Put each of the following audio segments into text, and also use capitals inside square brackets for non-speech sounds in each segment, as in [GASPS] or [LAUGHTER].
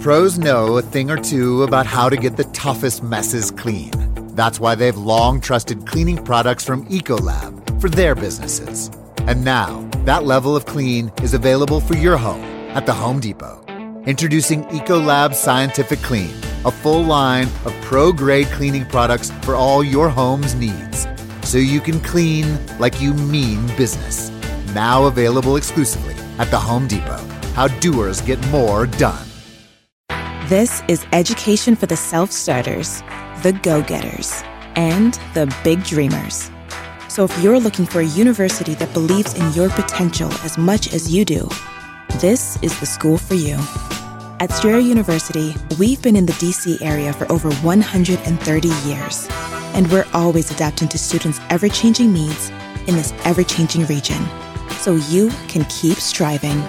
Pros know a thing or two about how to get the toughest messes clean. That's why they've long trusted cleaning products from Ecolab for their businesses. And now, that level of clean is available for your home at the Home Depot. Introducing Ecolab Scientific Clean, a full line of pro grade cleaning products for all your home's needs. So you can clean like you mean business. Now available exclusively at the Home Depot. How doers get more done. This is education for the self starters, the go getters, and the big dreamers. So if you're looking for a university that believes in your potential as much as you do, this is the school for you. At Strayer University, we've been in the DC area for over 130 years, and we're always adapting to students' ever changing needs in this ever changing region so you can keep striving.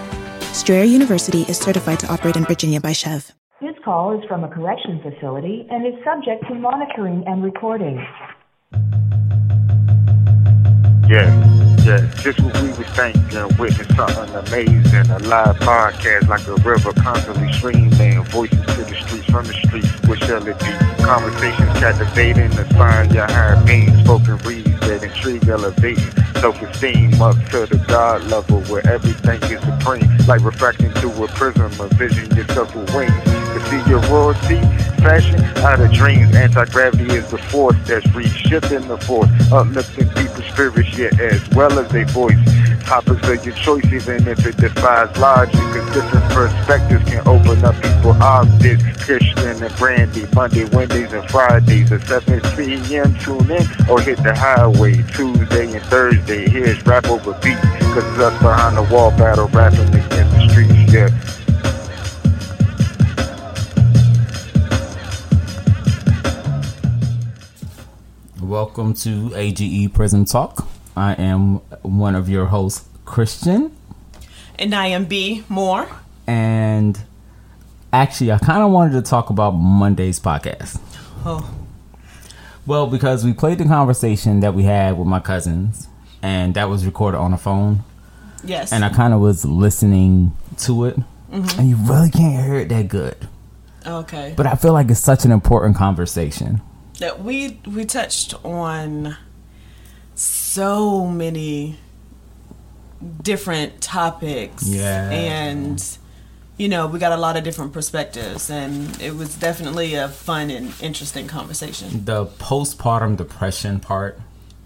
Strayer University is certified to operate in Virginia by SCHEV. This call is from a correction facility and is subject to monitoring and recording. Yeah, yeah, just what we was thinking, witness something amazing. A live podcast like a river constantly streaming, voices to the streets from the streets. What shall it be? Conversations captivating, inspiring your higher being, spoken reads that intrigue, elevating, self-esteem up to the God level where everything is supreme. Like refracting through a prism, a vision yourself with wings. See your royalty, fashion out of dreams. Anti-gravity is the force that's reshifting the force, uplifting people's spirits, yeah, as well as their voice. Topics of your choice, even if it defies logic, cause different perspectives can open up people's optics. Christian and Brandy, Monday, Wednesdays, and Fridays at 7 p.m. Tune in or hit the highway Tuesday and Thursday. Here's rap over beat, cause it's us behind the wall battle rapping against the streets, yeah. Welcome to AGE Prism Talk. I am one of your hosts, Christian, And I am B Moore. and actually, I kind of wanted to talk about Monday's podcast. Oh, Well, because we played the conversation that we had with my cousins, and that was recorded on a phone, yes. and I kind of was listening to it, Mm-hmm. and you really can't hear it that good. okay. But I feel like it's such an important conversation. That we we touched on so many different topics. Yeah. And you know, we got a lot of different perspectives and it was definitely a fun and interesting conversation. the postpartum depression part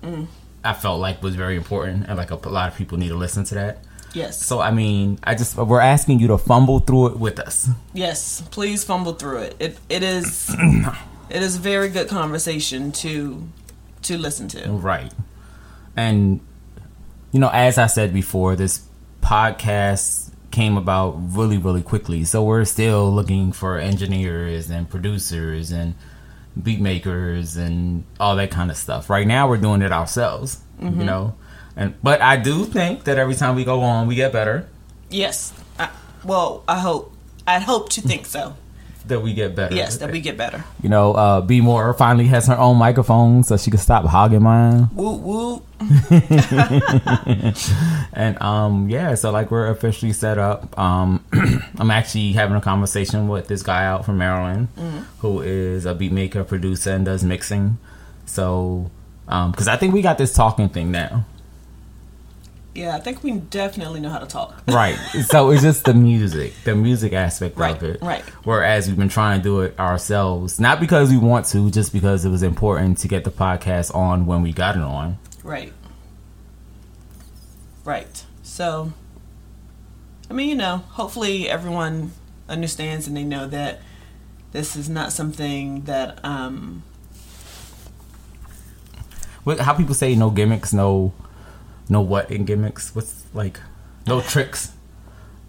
Mm. i felt like was very important and like a, a lot of people need to listen to that Yes. so i mean i just we're asking you to fumble through it with us yes, please fumble through it. It it is [CLEARS THROAT] it is a very good conversation to to listen to. right and you know as i said before this podcast came about really really quickly so we're still looking for engineers and producers and beat makers and all that kind of stuff right now we're doing it ourselves you mm-hmm. know and but i do think that every time we go on we get better Yes. I, well, I hope. I hope to think so. That we get better. Yes, that we get better. You know, uh, B More finally has her own microphone, so she can stop hogging mine. Woo woo. [LAUGHS] And um, yeah, so like we're officially set up. Um, [CLEARS THROAT] I'm actually having a conversation with this guy out from Maryland, who is a beat maker, producer, and does mixing. So, um, because I think we got this talking thing now, Yeah, I think we definitely know how to talk. [LAUGHS] right? so it's just the music, the music aspect Right, of it, right. Whereas we've been trying to do it ourselves, not because we want to, just because it was important to get the podcast on when we got it on. Right. Right. So, I mean, you know, hopefully everyone understands and they know that this is not something that, um, What, how people say no gimmicks, no, no what in gimmicks? What's like, no tricks,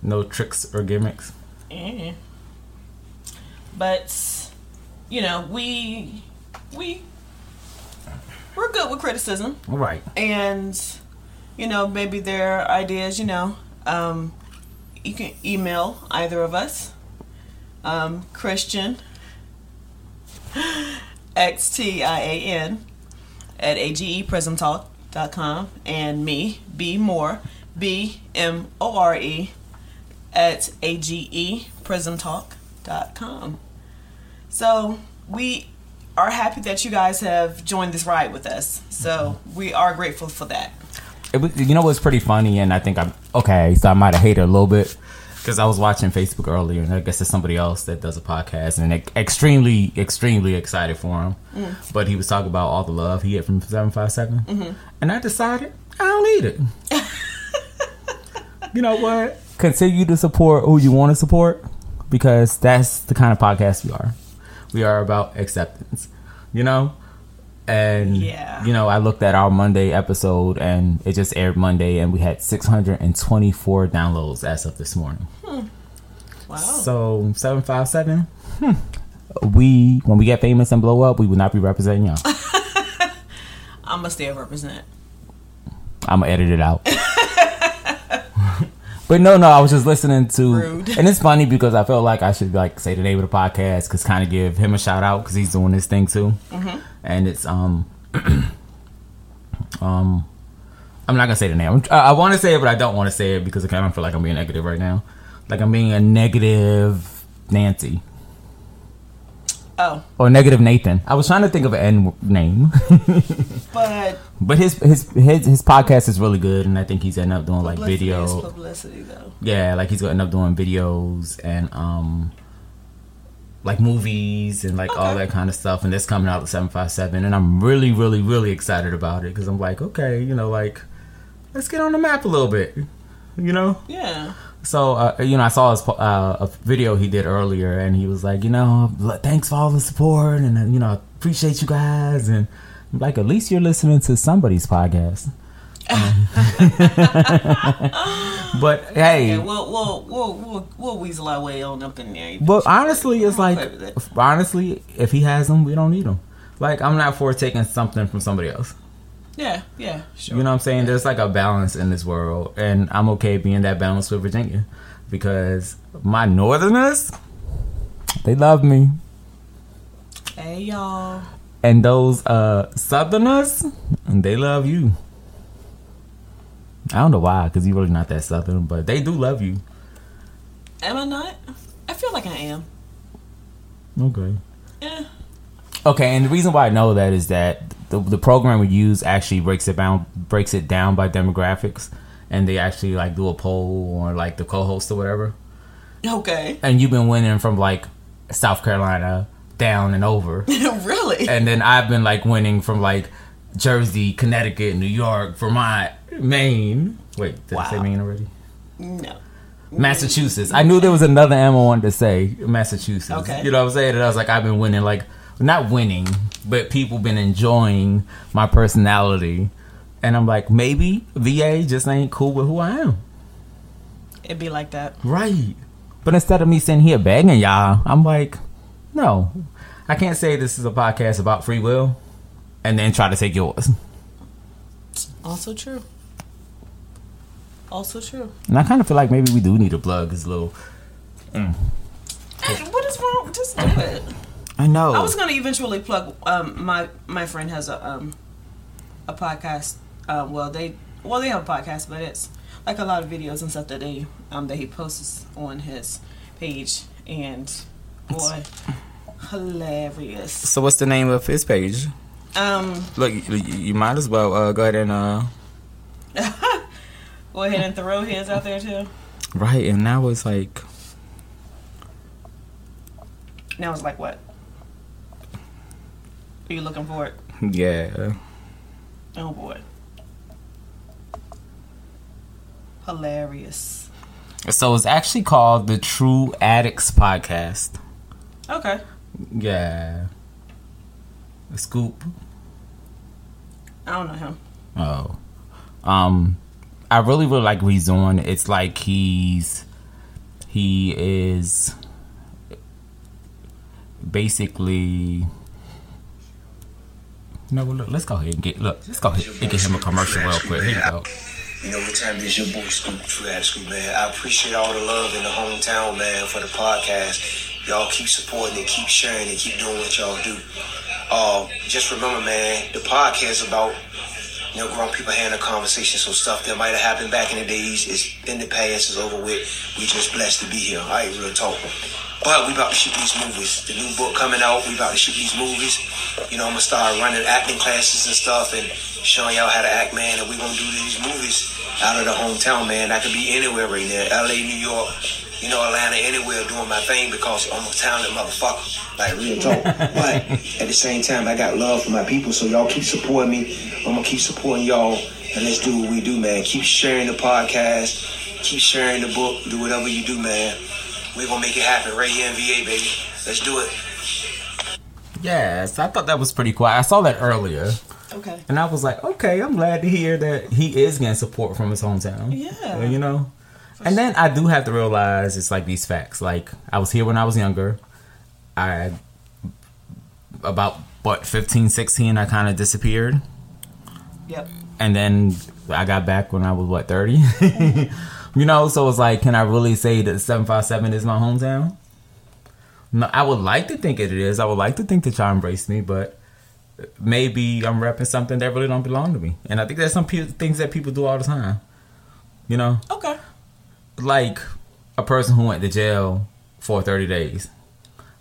no tricks or gimmicks. eh. but, you know, we, we, we're good with criticism. Right. and you know maybe their ideas you know um, you can email either of us um, christian [GASPS] x-t-i-a-n at ageprismtalk.com and me b more b m o r e at age prismtalk gmail.com. So we are happy that you guys have joined this ride with us. So we are grateful for that. It was, you know what's pretty funny, and I think I'm okay. So I might have hated a little bit because I was watching Facebook earlier, and I guess there's somebody else that does a podcast, and ex- extremely, extremely excited for him. Mm. But he was talking about all the love he get from seven five seven, mm-hmm. and I decided I don't need it. you know what? Continue to support who you want to support because that's the kind of podcast we are. We are about acceptance, you know. And Yeah. you know, I looked at our Monday episode, and it just aired Monday, and we had 624 downloads as of this morning. Wow. So seven five seven. Hmm. We when we get famous and blow up, we will not be representing y'all. [LAUGHS] I'm to still represent. I'm gonna edit it out. [LAUGHS] but no, no, I was just listening to, Rude. and it's funny because I felt like I should like say the name of the podcast because kind of give him a shout out because he's doing this thing too, and it's um [CLEARS THROAT] um. I'm not gonna say the name. I, I want to say it, but I don't want to say it because I kind of feel like I'm being negative right now. Like I'm being a negative Nancy Oh, or negative Nathan. I was trying to think of an N name. [LAUGHS] but But his his his his podcast is really good, and I think he's ended up doing like video. publicity, though. Yeah, like he's gonna end up doing videos and um, like movies and like all that kind of stuff. And that's coming out at seven five seven, and I'm really, really, really excited about it because I'm like, okay, you know, like let's get on the map a little bit, you know. Yeah. So uh, you know, I saw his uh, a video he did earlier, and he was like, you know, thanks for all the support, and uh, you know, appreciate you guys, and I'm like, at least you're listening to somebody's podcast. [LAUGHS] but hey, Yeah, we'll, we'll, we'll, we'll, we'll weasel our way on up in there. but honestly, it's like, okay honestly, if he has them, we don't need them. Like, I'm not for taking something from somebody else. Yeah, yeah, sure. You know what I'm saying? There's like a balance in this world, and I'm okay being that balance with Virginia because my Northerners, they love me, Hey, y'all. and those uh Southerners, they love you. I don't know why, because you're really not that Southern, but they do love you. Am I not? I feel like I am. Okay. Yeah. Okay, and the reason why I know that is that the, the program we use actually breaks it down breaks it down by demographics, and they actually like do a poll or like the co-host or whatever. Okay. And you've been winning from like South Carolina down and over, [LAUGHS] really? and then I've been like winning from like Jersey, Connecticut, New York, Vermont, Maine. Wait, did I say Maine already? no. Massachusetts. I knew there was another M I wanted to say Massachusetts. Okay. You know what I'm saying? And I was like, I've been winning, like not winning, but people been enjoying my personality. And I'm like, maybe VA just ain't cool with who I am. It'd be like that. Right. But instead of me sitting here begging y'all, I'm like, no. I can't say this is a podcast about free will and then try to take yours. Also true. Also true. And I kind of feel like maybe we do need to plug this little. Mm. Hey, what is wrong? Just do it. I know. I was gonna eventually plug. Um, my my friend has a um a podcast. Uh, well, they well they have a podcast, but it's like a lot of videos and stuff that they um that he posts on his page, and boy, hilarious. so, what's the name of his page? Um, Look, you, you might as well uh, go ahead and uh, [LAUGHS] go ahead and throw his out there too. right. And now it's like, Now it's like what? Are you looking for it? yeah, Oh boy. Hilarious. so it's actually called the True Addicts Podcast. Okay. Yeah, Scoop. I don't know him. Oh, um, I really really like what he's doing. It's like he's he is basically. No, look, let's go ahead and get look. Let's go ahead and get him a commercial real quick. Here you go. You know what time it is? Your boy Scoop, True Ad Scoop, man. I appreciate all the love in the hometown, man, for the podcast. Y'all keep supporting it, keep sharing it, keep doing what y'all do. Uh, just remember, man, the podcast is about you know grown people having a conversation. So stuff that might have happened back in the days is in the past, is over with. We just blessed to be here. All right, real talk. But we about to shoot these movies. The new book coming out. We about to shoot these movies. You know, I'm gonna start running acting classes and stuff and showing y'all how to act, man. And we gonna do these movies out of the hometown, man. I could be anywhere right now. LA, New York, you know, Atlanta, anywhere doing my thing because I'm a talented motherfucker. Like real talk. [LAUGHS] but at the same time, I got love for my people. So y'all keep supporting me. I'm gonna keep supporting y'all. And let's do what we do, man. Keep sharing the podcast. Keep sharing the book. Do whatever you do, man. We're gonna make it happen right here in VA, baby. Let's do it. Yes, I thought that was pretty cool. I saw that earlier. Okay. And I was like, okay, I'm glad to hear that he is getting support from his hometown. Yeah. You know? And then I do have to realize it's like these facts. Like, I was here when I was younger. I, about, what, 15, 16, I kind of disappeared. Yep. And then I got back when I was, what, 30? [LAUGHS] you know? So it's like, can I really say that 757 is my hometown? No, I would like to think it is. I would like to think that y'all embrace me, but maybe I'm repping something that really don't belong to me. And I think there's some pe- things that people do all the time. You know, Okay. like a person who went to jail for 30 days.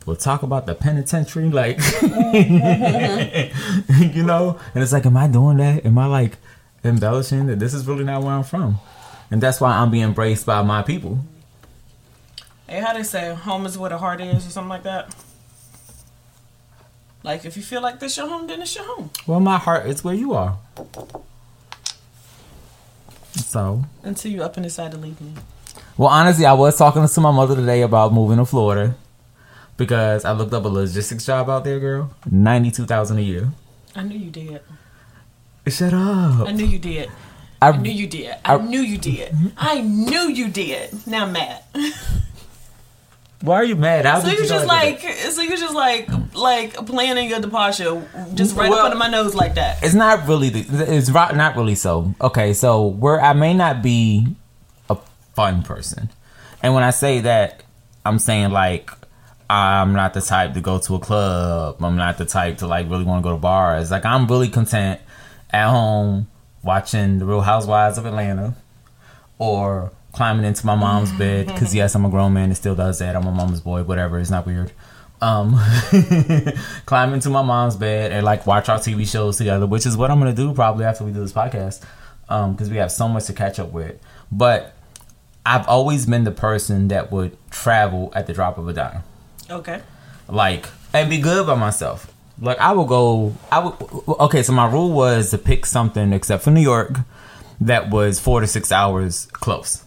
We'll talk about the penitentiary, like, [LAUGHS] you know, and it's like, am I doing that? Am I like embellishing that this is really not where I'm from? And that's why I'm being embraced by my people. Hey, how they say home is where the heart is or something like that? Like if you feel like this your home, then it's your home. Well, my heart is where you are. So, Until you up and decide to leave me. well, honestly, I was talking to my mother today about moving to Florida because I looked up a logistics job out there, girl. Ninety-two thousand a year. I knew you did. Shut up. I knew you did. I, I knew you did. I, I- knew you did. Mm-hmm. I knew you did. Now I'm mad. [LAUGHS] why are you mad? How So you you just know like, so you just like, like planning your departure, just right Well- up under my nose like that. It's not really. The, it's ro- not really so. Okay, so where I may not be a fun person, and when I say that, I'm saying like I'm not the type to go to a club. I'm not the type to like really want to go to bars. Like I'm really content at home watching The Real Housewives of Atlanta, or climbing into my mom's bed because yes, I'm a grown man that still does that. I'm a mama's boy. Whatever. It's not weird. Um, [LAUGHS] climb into my mom's bed and like watch our TV shows together, which is what I'm gonna do probably after we do this podcast, um, because we have so much to catch up with. But I've always been the person that would travel at the drop of a dime Okay. like and be good by myself. Like I will go. I would. Okay, so my rule was to pick something except for New York that was four to six hours close,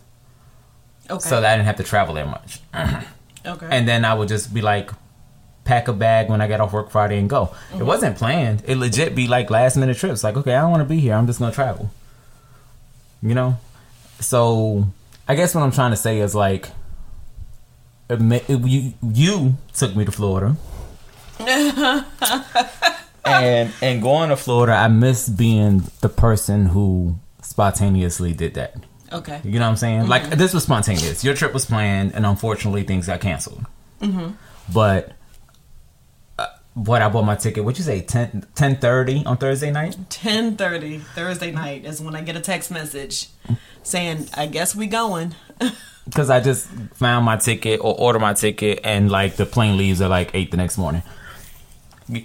Okay. so that I didn't have to travel that much. [CLEARS THROAT] okay. And then I would just be like, pack a bag when I get off work Friday and go. It mm-hmm. wasn't planned. It legit be like last minute trips. Like, okay, I don't want to be here. I'm just gonna travel. You know. So I guess what I'm trying to say is like, it it- you you took me to Florida. [LAUGHS] and and going to Florida, I miss being the person who spontaneously did that. okay. You know what I'm saying? Like this was spontaneous. Your trip was planned, and unfortunately, things got canceled. But uh, what I bought my ticket. What you say? 10, 10.30 on Thursday night. Ten thirty Thursday night is when I get a text message saying, "I guess we going." [LAUGHS] Because I just found my ticket or order my ticket, and like the plane leaves at like eight the next morning.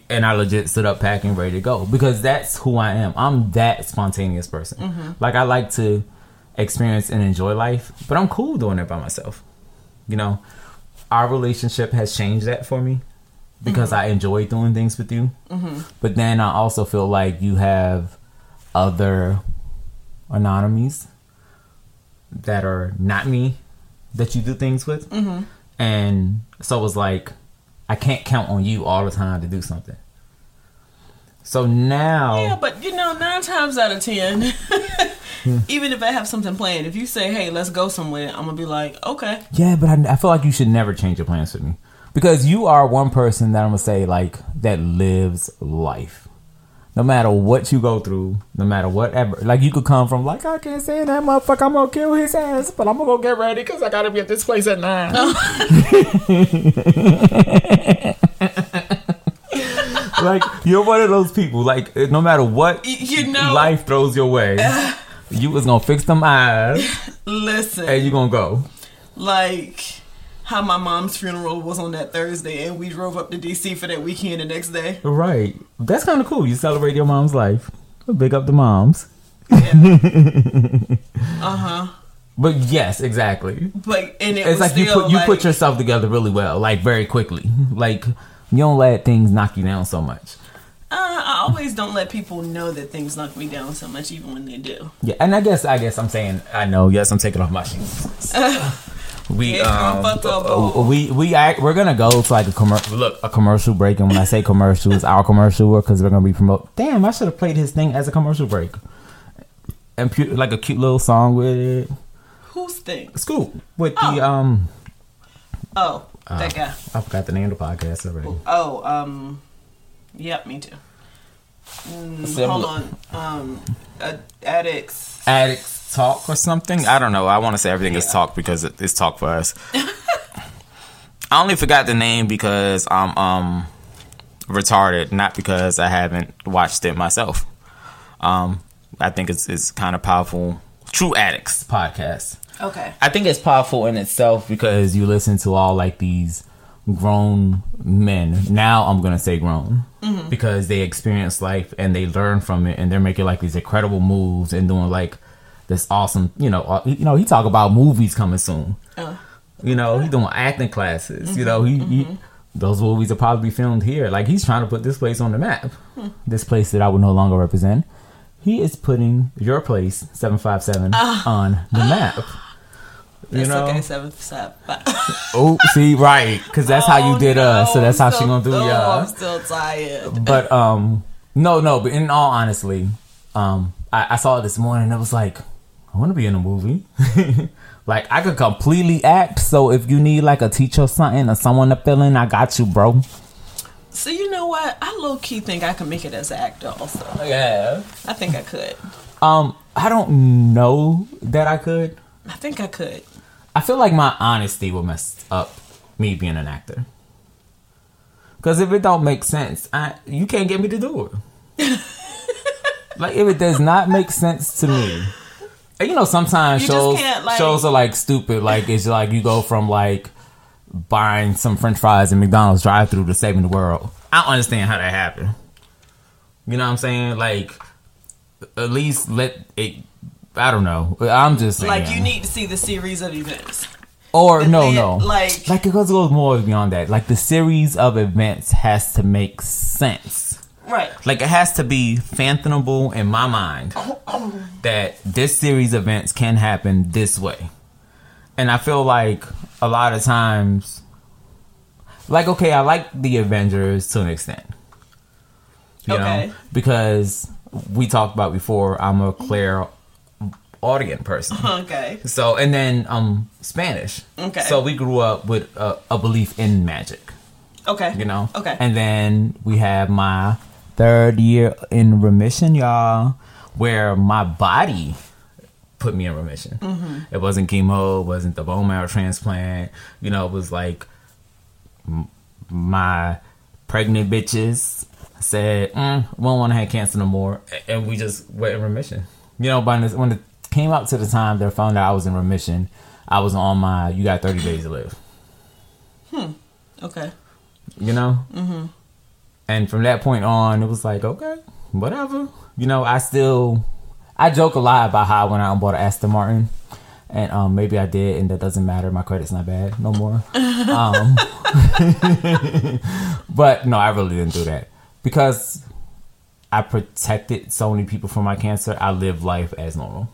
And I legit stood up packing, ready to go because that's who I am. I'm that spontaneous person. Mm-hmm. Like I like to experience and enjoy life, but I'm cool doing it by myself. You know, our relationship has changed that for me because mm-hmm. I enjoy doing things with you. Mm-hmm. But then I also feel like you have other anonymies that are not me that you do things with. And so it was like, I can't count on you all the time to do something. So now, Yeah, but you know, nine times out of ten, [LAUGHS] even if I have something planned, if you say, "Hey, let's go somewhere," I'm gonna be like, "Okay." yeah, but I, I feel like you should never change your plans with me because you are one person that I'm gonna say like that lives life. No matter what you go through, no matter whatever, like you could come from like I can't say that motherfucker, I'm gonna kill his ass, but I'm gonna go get ready because I gotta be at this place at nine. Oh. [LAUGHS] like you're one of those people. Like no matter what you know- life throws your way, you was gonna fix them eyes [LAUGHS] Listen, and you gonna go. like how my mom's funeral was on that Thursday, and we drove up to DC for that weekend the next day. Right. That's kind of cool. You celebrate your mom's life. Big up the moms. [LAUGHS] Uh huh. But yes, exactly. But and it It's like you put you like, put yourself together really well, like very quickly. Like you don't let things knock you down so much. Uh, I always don't let people know that things knock me down so much, even when they do. Yeah, and I guess I guess I'm saying I know. Yes, I'm taking off my shoes. [LAUGHS] we um uh, we we act, we're gonna go to like a commercial. Look, a commercial break, and when I say commercial, it's our commercial because we're gonna be promote. Damn, I should have played his thing as a commercial break, and pu- like a cute little song with it. Who's thing? Scoop with the Oh. um. Oh, that guy. I forgot the name of the podcast already. Oh, um, yep, me too. Mm, hold on, um, uh, addicts. Addicts talk or something. I don't know. I want to say everything is talk because it's talk for us. I only forgot the name because I'm um retarded, not because I haven't watched it myself. Um, I think it's it's kind of powerful. True Addicts podcast. Okay. I think it's powerful in itself because you listen to all like these grown men. Now I'm gonna say grown because they experience life and they learn from it, and they're making like these incredible moves and doing like this awesome. You know, uh, you know, he talk about movies coming soon. Uh, You know, he doing acting classes. You know, he, he those movies will probably be filmed here. Like he's trying to put this place on the map. This place that I would no longer represent. He is putting your place seven five seven on the map. [GASPS] You that's know, okay. Seven [LAUGHS] oh, see, right, because that's how you did us. So that's how she gonna do Oh, ya. I'm still tired. But um, no, no. But in all honestly, um, I, I saw it this morning. and It was like, I want to be in a movie. [LAUGHS] like I could completely act. So if you need like a teacher or something or someone to fill in, I got you, bro. So you know what? I low key think I can make it as an actor. Also, Yeah. I think I could. Um, I don't know that I could. I think I could. I feel like my honesty will mess up me being an actor. Cause if it don't make sense, I you can't get me to do it. [LAUGHS] like if it does not make sense to me. And you know, sometimes You shows like- shows are like stupid. Like it's like you go from like buying some French fries in McDonald's drive through to saving the world. I don't understand how that happened. You know what I'm saying? Like at least let it. I don't know. I'm just saying. Like you need to see the series of events. Or And no, then, no, like- like it goes goes more beyond that. Like the series of events has to make sense. Right. Like it has to be fathomable in my mind that this series events can happen this way. And I feel like a lot of times, like okay, I like the Avengers to an extent. You Okay. know, because we talked about before, I'm a clear audience person. [LAUGHS] Okay. So and then um Spanish. Okay. So we grew up with a, a belief in magic, Okay. you know. Okay. And then we have my third year in remission, y'all, where my body put me in remission. Mm-hmm. It wasn't chemo, it wasn't the bone marrow transplant. You know, it was like m- my pregnant bitches said, mm, "We don't want to have cancer no more," and we just went in remission. You know, by this, when it came out to the time they found out I was in remission, I was on my "you got thirty days to live." Hmm. Okay. You know, mm-hmm. And from that point on, it was like, okay, whatever. You know, I still, I joke a lot about how I went out and bought an Aston Martin. And um, maybe I did, and that doesn't matter. My credit's not bad no more. [LAUGHS] um, [LAUGHS] but no, I really didn't do that because I protected so many people from my cancer. I lived life as normal.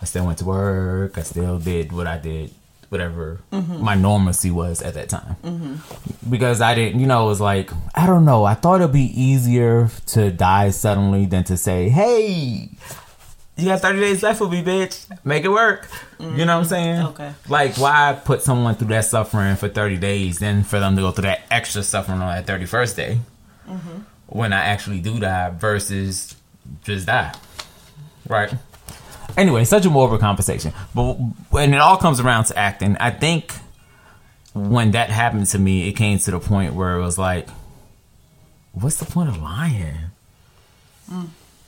I still went to work. I still did what I did, whatever my normalcy was at that time. Because I didn't, you know, it was like, I don't know. I thought it'd be easier to die suddenly than to say, hey, you got 30 days left with me, bitch. Make it work. You know what I'm saying? Okay. Like, why put someone through that suffering for 30 days, then for them to go through that extra suffering on that 31st day mm-hmm. when I actually do die versus just die? Right. Anyway, such a morbid conversation. But when it all comes around to acting, I think when that happened to me, it came to the point where it was like, what's the point of lying?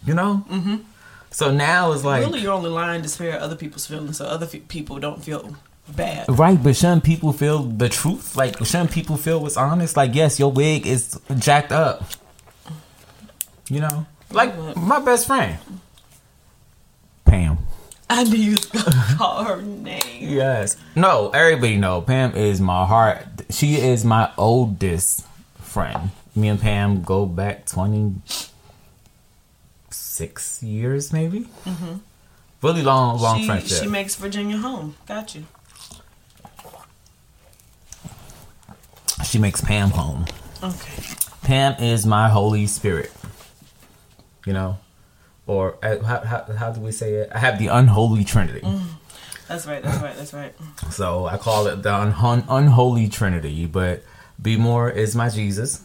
You know? Mm-hmm. So now it's like, really, you're only lying to spare other people's feelings, so other fe- people don't feel bad. Right, but shouldn't people feel the truth? Like, shouldn't people feel what's honest? Like, yes, your wig is jacked up. You know, like my best friend, Pam. I knew you was gonna [LAUGHS] call her name. Yes. No, everybody know Pam is my heart. She is my oldest friend. Me and Pam go back twenty six years, maybe. Mm-hmm. Really long, long she, friendship. she makes Virginia home. Got you. she makes Pam home. Okay. Pam is my Holy Spirit. You know, or uh, how, how, how do we say it? I have the unholy Trinity. That's right. That's right. That's right. So I call it the un- unholy Trinity. But be more is my Jesus.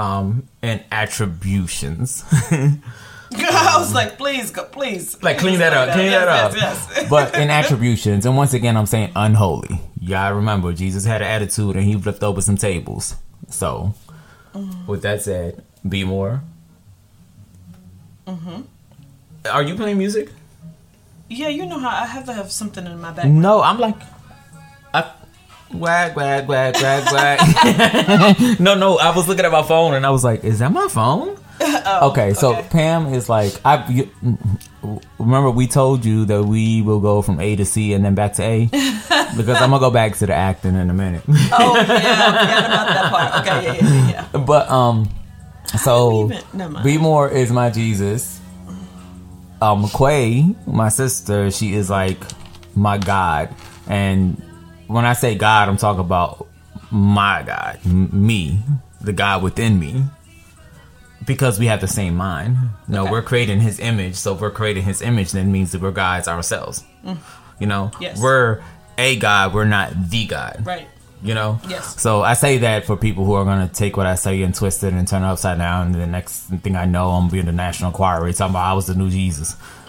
Um, and attributions. [LAUGHS] [LAUGHS] I was like, please, go, please. like clean that up, clean Yes, that up. yes, yes. but in [LAUGHS] attributions, and once again, I'm saying unholy. Y'all remember Jesus had an attitude, and he flipped over some tables. So, with that said, be more. Mm-hmm. Are you playing music? Yeah, you know how I have to have something in my back. No, I'm like, I, wag, wag, wag, wag, wag. [LAUGHS] no, no, I was looking at my phone and I was like, is that my phone? [LAUGHS] okay, so okay. Pam is like, I you, remember we told you that we will go from A to C and then back to A [LAUGHS] because I'm gonna go back to the acting in a minute. Oh yeah, I forgot about that part. Okay, yeah, yeah. yeah. but um, [LAUGHS] so even- be more is my Jesus. Um, Quay, my sister, she is like my God, and when I say God, I'm talking about my God, m- me, the God within me, because we have the same mind. No, Okay. we're creating His image, so if we're creating His image, then it means that we're gods ourselves. You know, Mm. Yes. we're a God, we're not the God Right. You know? Yes. so i say that for people who are going to take what i say and twist it and turn it upside down and the next thing i know i'm being the National Enquirer. Talking about i was the new jesus.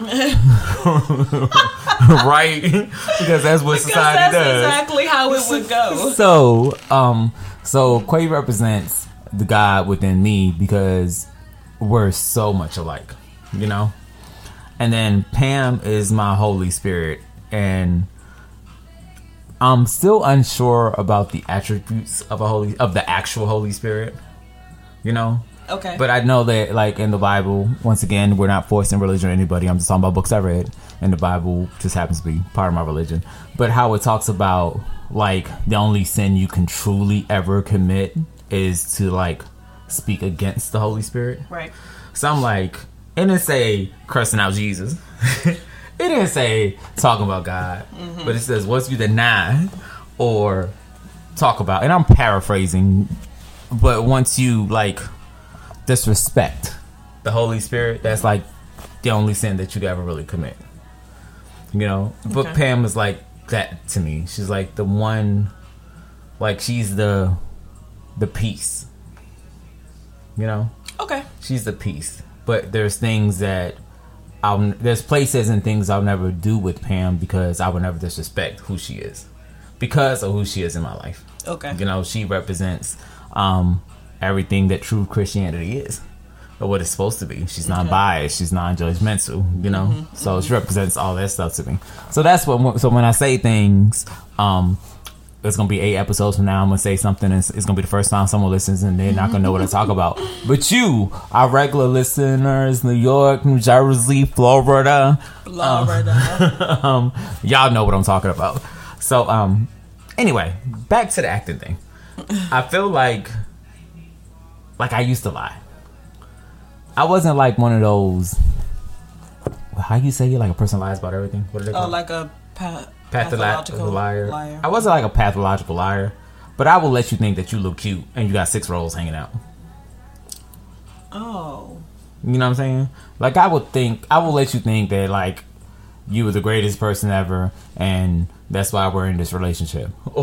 [LAUGHS] [LAUGHS] Right? Because that's what Because society that's does. exactly how it would go. [LAUGHS] so um so quay represents the god within me because we're so much alike you know? And then pam is my holy spirit and i'm still unsure about the attributes of a holy of the actual holy spirit you know Okay. but I know that, like in the Bible, once again, we're not forcing religion on anybody. I'm just talking about books I read, and the Bible just happens to be part of my religion. But how it talks about like the only sin you can truly ever commit is to like speak against the Holy Spirit. right. So I'm like, it didn't say cursing out Jesus. [LAUGHS] it didn't say talking about God, mm-hmm. but it says once you deny or talk about, and I'm paraphrasing, but once you like disrespect the Holy Spirit, that's like the only sin that you could ever really commit. You know, but Pam is like that to me. She's like the one, like she's the the peace. You know, Okay. she's the peace. But there's things that I'll there's places and things I'll never do with Pam because I would never disrespect who she is because of who she is in my life. Okay. You know, she represents um, everything that true Christianity is. Or what it's supposed to be. She's not biased. She's non-judgmental. You know, Mm-hmm, so she represents all that stuff to me. So that's what. So when I say things, um, it's gonna be eight episodes from now. I'm gonna say something, and it's, gonna be the first time someone listens, and they're not gonna know what I talk about. [LAUGHS] But you, our regular listeners, New York, New Jersey, Florida, Florida. [LAUGHS] um, y'all know what I'm talking about. So, um, anyway, back to the acting thing. [LAUGHS] I feel like, like I used to lie. I wasn't like one of those. How you say you like a person lies about everything? What are they oh, called? like a pa- pathological liar. liar. I wasn't like a pathological liar, but I will let you think that you look cute and you got six rolls hanging out. Oh. You know what I'm saying? Like I would think I will let you think that like you were the greatest person ever and that's why we're in this relationship. [LAUGHS]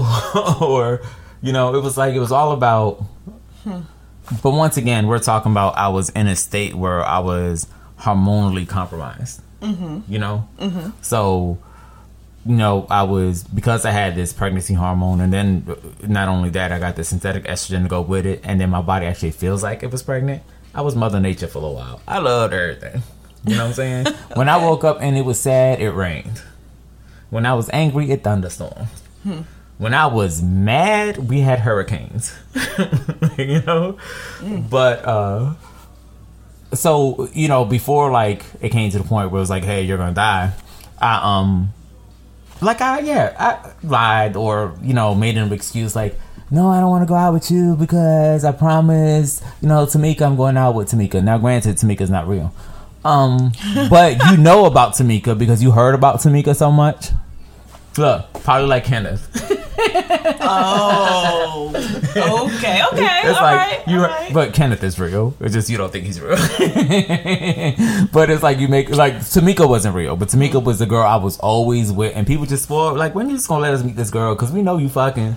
Or, you know, it was like it was all about But once again, we're talking about I was in a state where I was hormonally compromised. Mm-hmm. You know? Mm-hmm. So you know, I was because I had this pregnancy hormone, and then uh, not only that, I got the synthetic estrogen to go with it, and then my body actually feels like it was pregnant. I was Mother Nature for a while. I loved everything. You know what I'm saying? [LAUGHS] When I woke up and it was sad, it rained. When I was angry, it thunderstormed. When I was mad, we had hurricanes. [LAUGHS] you know? But uh so, you know, before like it came to the point where it was like, hey, you're gonna die, I um like I yeah, I lied or, you know, made an excuse like no, I don't want to go out with you because I promised, you know, Tamika, I'm going out with Tamika. Now, granted, Tamika's not real. Um, [LAUGHS] but you know about Tamika because you heard about Tamika so much. Look, probably like Kenneth. Oh, okay, okay, It's all like right, you, all right. but Kenneth is real. It's just you don't think he's real. [LAUGHS] but it's like you make like Tamika wasn't real, but Tamika was the girl I was always with, and people just spoiled. Like when you just gonna let us meet this girl because we know you fucking,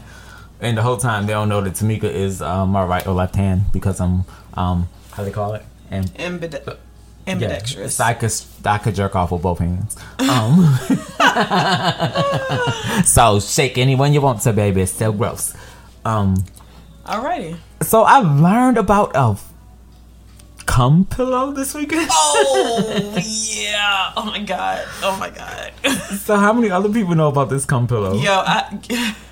and the whole time they don't know that Tamika is um, my right or left hand because I'm um how they call it and Ambide- yeah, ambidextrous. so I could I could jerk off with both hands. Um, [LAUGHS] so shake anyone you want to, baby. It's still gross. Um, Alrighty. so I learned about a cum pillow this weekend. Oh [LAUGHS] yeah. Oh my god. Oh my god. So how many other people know about this cum pillow? Yo, I. [LAUGHS]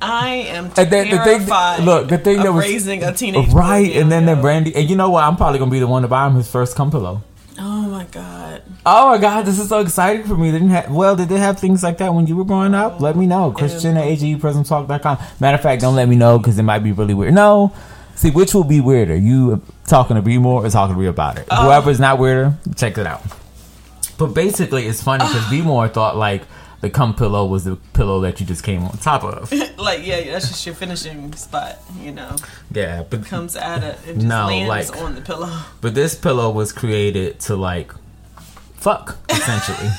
I am And then the thing- look, the thing that was- raising a teenage Right, and then the brandy, and you know what? I'm probably gonna be the one to buy him his first cum pillow. Oh my god. Oh my god, this is so exciting for me. They didn't have well, did they have things like that when you were growing up? Oh, let me know. Christian at AGEPrismTalk.com. Matter of fact, don't let me know because it might be really weird. No. See, which will be weirder? You talking to B more or talking to me about it? Uh, Whoever's not weirder, check it out. But basically, it's funny because uh. B more thought like the cum pillow was the pillow that you just came on top of. [LAUGHS] Like yeah, that's just your finishing spot. You know, Yeah, but it comes at it and just No, lands like- on the pillow. But this pillow was created to like fuck [LAUGHS] essentially,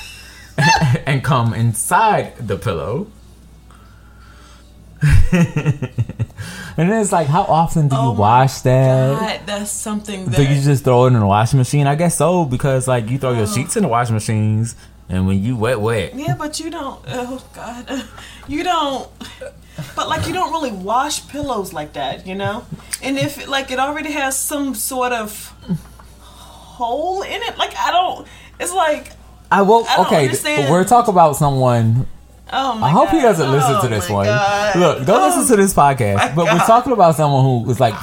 [LAUGHS] and come inside the pillow. and then it's like, how often do you Oh wash that? God, that's something that Do you just throw it in the washing machine? I guess so because like you throw your oh. sheets in the washing machines, and when you wet wet, Yeah, but you don't. Oh God, [LAUGHS] you don't. But like, you don't really wash pillows like that, you know. And if like it already has some sort of hole in it, like I don't. It's like, I will. I don't okay, understand. we're talking about someone oh my. I hope he God. doesn't listen Oh to this one. God. Look, don't Oh listen to this podcast. Oh, my But we're talking about someone who was like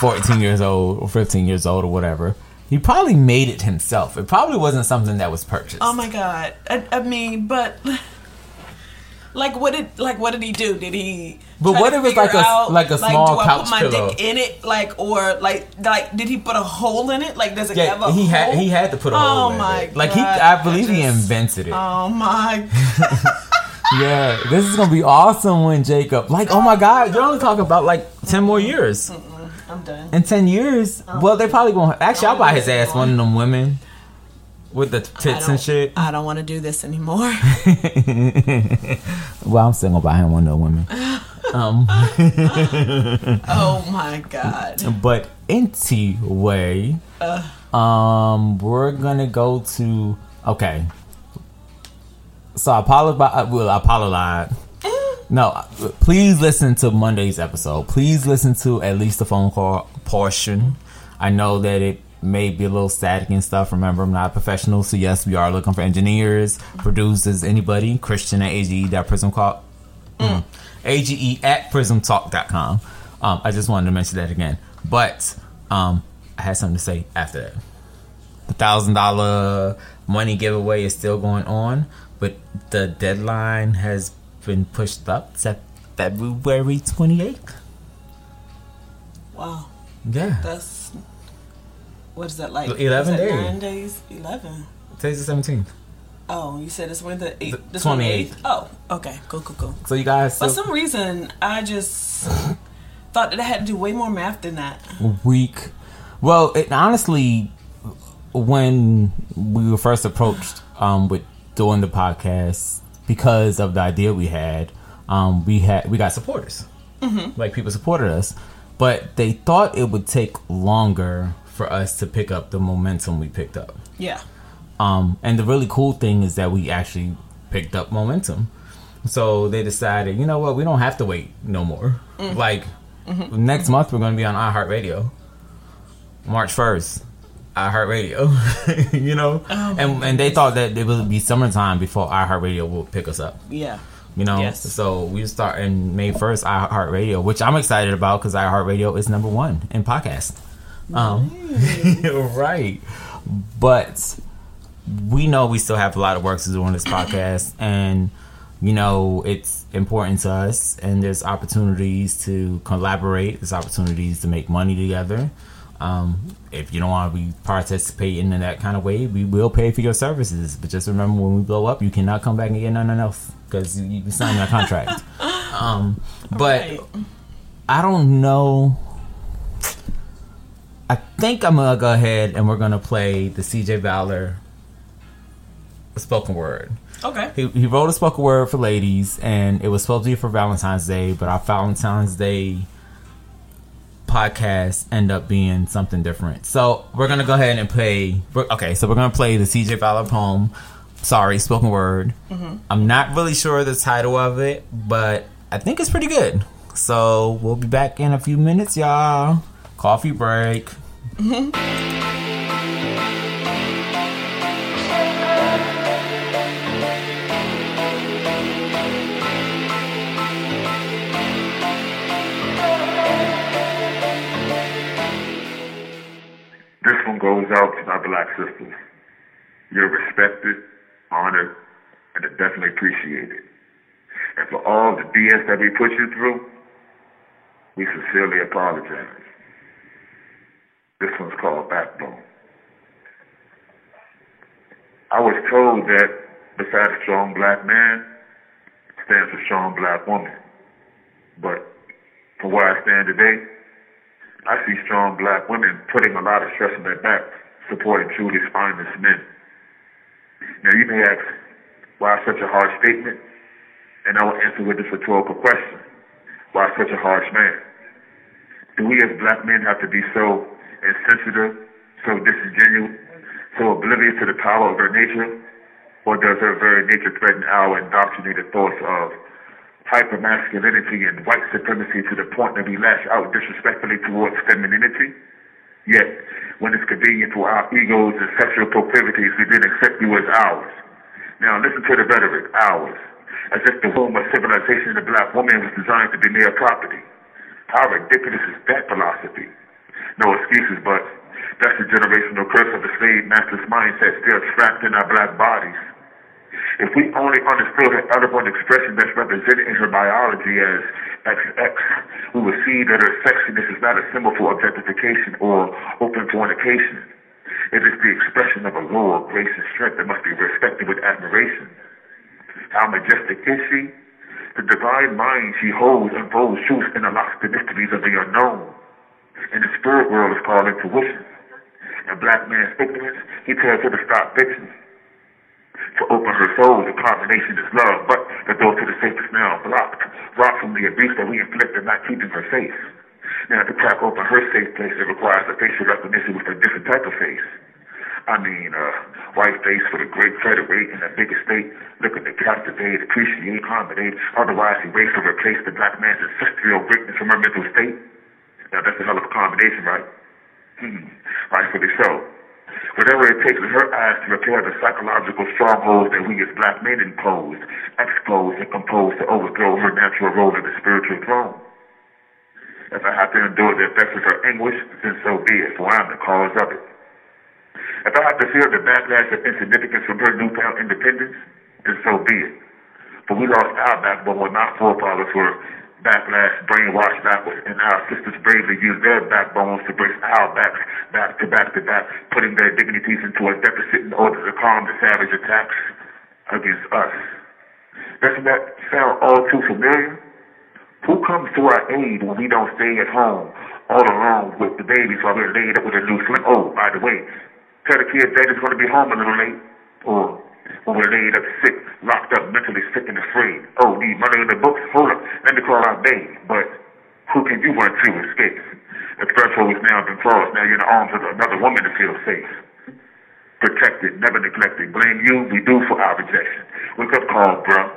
14 years old or 15 years old or whatever. He probably made it himself. It probably wasn't something that was purchased. Oh my god! I, I mean, but like, what did like what did he do? Did he? But what if it's like a- out, like a small do I put my pillow? dick in it, like, or like, like, did he put a hole in it? Like, does it have yeah, a he had hole? he had to put a Oh hole in it. Oh my it. Like he, I believe I he invented it. Oh my! [LAUGHS] yeah, this is gonna be awesome when Jacob. Like, oh my God, you're only talking about like 10 more years. Mm-hmm. I'm done. In 10 years, well, they probably gonna actually. I'll buy his ass one of them women with the tits and shit. I don't want to do this anymore. [LAUGHS] [LAUGHS] Well, I'm still gonna buy him one of the women. Um, [LAUGHS] oh my god! but anyway, um, we're gonna go to okay. So I apologize. Well, I apologize. No, please listen to Monday's episode. Please listen to at least the phone call portion. I know that it may be a little static and stuff. Remember, I'm not a professional, so yes, we are looking for engineers, producers, anybody. Christian at age.prism call. Mm. AGE at prismtalk.com. Um, I just wanted to mention that again. But um, I had something to say after that. The thousand dollar money giveaway is still going on, but the deadline has been pushed up to February 28th. Wow, Yeah. that's what is that like? 11 days. Nine days. Eleven. Today's the 17th. Oh, you said it's when the eight, The this 28th. 28th. Oh, okay, cool, cool, cool. So you guys For still some reason, I just [LAUGHS] thought that I had to do way more math than that. week. Well, it, honestly, when we were first approached um, with doing the podcast, because of the idea we had, um, we had we got supporters. Like people supported us, but they thought it would take longer for us to pick up the momentum we picked up. Yeah. Um, and the really cool thing is that we actually picked up momentum. So they decided, you know what, we don't have to wait no more. Like next month, we're going to be on iHeartRadio, March first. iHeartRadio, [LAUGHS] you know, Oh, and and they thought that it would be summertime before iHeartRadio would pick us up. Yeah. You know, Yes. so we start in May first iHeartRadio, which I'm excited about because iHeartRadio is number one in podcast. Um, [LAUGHS] right, but we know we still have a lot of work to do on this podcast, and you know it's important to us, and there's opportunities to collaborate, there's opportunities to make money together. Um, if you don't want to be participating in that kind of way, we will pay for your services. But just remember, when we blow up, you cannot come back and get nothing else because you, you signed that contract. [LAUGHS] um, but Right. I don't know. I think I'm gonna go ahead and we're gonna play the CJ Valor spoken word. Okay. He, he wrote a spoken word for ladies, and it was supposed to be for Valentine's Day, but our Valentine's Day podcast end up being something different. So we're gonna go ahead and play. Okay, so we're gonna play the CJ Valor poem. Sorry, spoken word. Mm-hmm. I'm not really sure the title of it, but I think it's pretty good. So we'll be back in a few minutes, y'all. Coffee break. This goes out to my black sisters. You're respected, honored, and definitely appreciated. And for all the BS that we put you through, we sincerely apologize. This one's called Backbone. I was told that beside a strong black man stands a strong black woman. But from where I stand today, I see strong black women putting a lot of stress on their back, supporting truly finest men. Now you may ask, why such a harsh statement? And I will answer with this rhetorical question. Why such a harsh man? Do we as black men have to be so insensitive, so disingenuous, so oblivious to the power of our nature? Or does our very nature threaten our indoctrinated thoughts of hypermasculinity and white supremacy to the point that we lash out disrespectfully towards femininity? Yet, when it's convenient for our egos and sexual proclivities, we then accept you as ours. Now, listen to the rhetoric, ours. As if the womb of civilization of the black woman was designed to be mere property. How ridiculous is that philosophy? No excuses, but that's the generational curse of the slave master's mindset still trapped in our black bodies. If we only understood her eloquent expression that's represented in her biology as XX, we would see that her sexiness is not a symbol for objectification or open fornication. It is the expression of a lower grace and strength that must be respected with admiration. How majestic is she? The divine mind she holds unfolds truth and unlocks the mysteries of the unknown. And the spirit world is called intuition. And black man's ignorance, he tells her to stop bitching to open her soul. The combination is love, but the door to the safe is now blocked. Blocked from the abuse that we inflict and not keeping her safe. Now, to crack open her safe place, it requires a facial recognition with a different type of face. I mean, uh, white face with a great credit rate and a big estate, looking to captivate, appreciate, accommodate, otherwise erase or replace the black man's ancestral greatness from her mental state. Now, that's a hell of a combination, right? Hmm, rightfully so. Whatever it takes in her eyes to repair the psychological strongholds that we as black men imposed, exposed, and composed to overthrow her natural role in the spiritual throne. If I have to endure the effects of her anguish, then so be it, for I am the cause of it. If I have to feel the backlash of insignificance from her newfound independence, then so be it. For we lost our backbone when our forefathers were backlash, brainwashed backwards, and our sisters bravely use their backbones to brace our backs back to back to back, putting their dignities into a deficit in order to calm the savage attacks against us. Doesn't that sound all too familiar? Who comes to our aid when we don't stay at home all alone with the babies while we're laid up with a new sling? Oh, by the way, tell the kids they're just going to be home a little late. Or when we're laid up sick, locked up, mentally sick and afraid. Oh, need money in the books? Hold up, let me call out babe. But who can you run to escape? The threshold has now been crossed. Now you're in the arms of another woman to feel safe. Protected, never neglected. Blame you, we do for our rejection. Wake up call, bruh.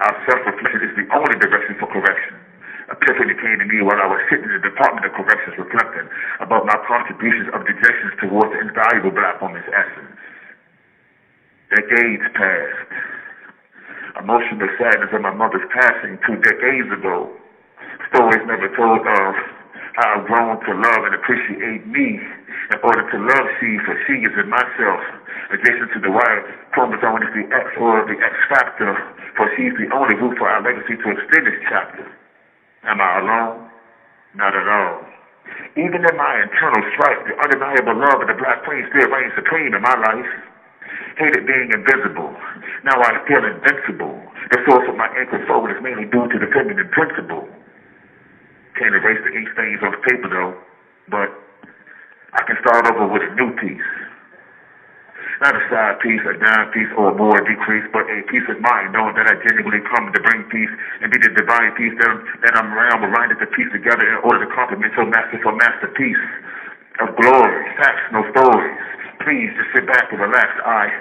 Our self-reflection is the only direction for correction. epiphany came to me while I was sitting in the Department of Corrections reflecting about my contributions of dejections towards the invaluable black woman's essence. Decades passed. Emotional sadness of my mother's passing two decades ago. Stories never told of how I've grown to love and appreciate me in order to love she, for she is in myself. Adjacent to the Y chromosome is the X or the X factor, for she's the only root for our legacy to extend this chapter. Am I alone? Not at all. Even in my internal strife, the undeniable love of the Black Queen still reigns supreme in my life. Hated being invisible. Now I feel invincible. The source of my ankle fold is mainly due to the feminine principle. Can't erase the ink stains off paper though, but I can start over with a new piece. Not a side piece, a down piece, or a more decrease, but a peace of mind, knowing that I genuinely come to bring peace and be the divine peace that I'm, that I'm around, reminded to piece together in order to compliment your masterful masterpiece of glory, facts, no stories. Sit back and relax. I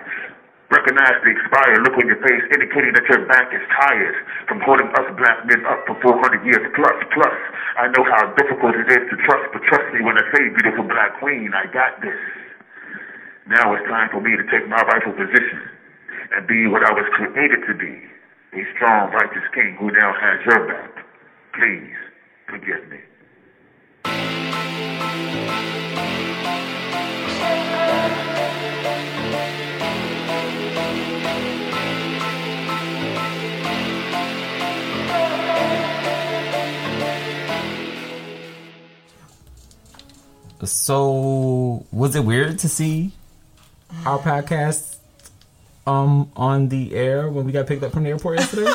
recognize the expired look on your face, indicating that your back is tired from holding us black men up for 400 years plus. Plus, I know how difficult it is to trust, but trust me when I say, beautiful black queen, I got this. Now it's time for me to take my rightful position and be what I was created to be, a strong, righteous king who now has your back. Please forgive me. So, was it weird to see our podcast um on the air when we got picked up from the airport yesterday?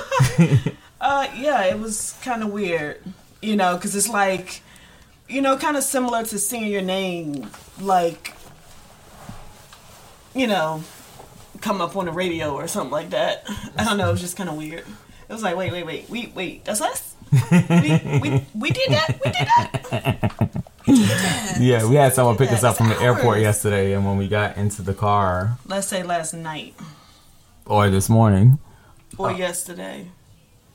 [LAUGHS] [LAUGHS] Uh, yeah, it was kind of weird, you know, because it's like, you know, kind of similar to seeing your name, like, you know, come up on the radio or something like that. I don't know. It was just kind of weird. It was like, wait, wait, wait, wait, wait, that's us. [LAUGHS] we, we, we did that. We did that. [LAUGHS] yeah, we had someone pick us up from the airport yesterday, and when we got into the car, Let's say last night or this morning, or oh. yesterday.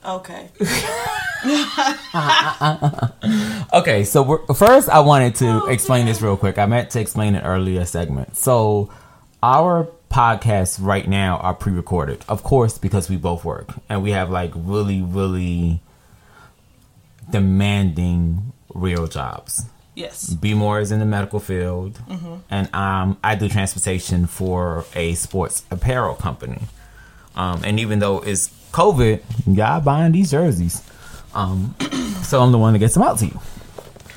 Okay. [LAUGHS] [LAUGHS] Okay, so first I wanted to Oh, explain this real quick. I meant to explain it earlier segment. So our podcasts right now are pre-recorded, of course, because we both work and we have like really, really demanding real jobs. Yes. B More is in the medical field, and um, I do transportation for a sports apparel company. Um, and even though it's COVID, y'all buying these jerseys. Um, [CLEARS THROAT] so I'm the one that gets them out to you.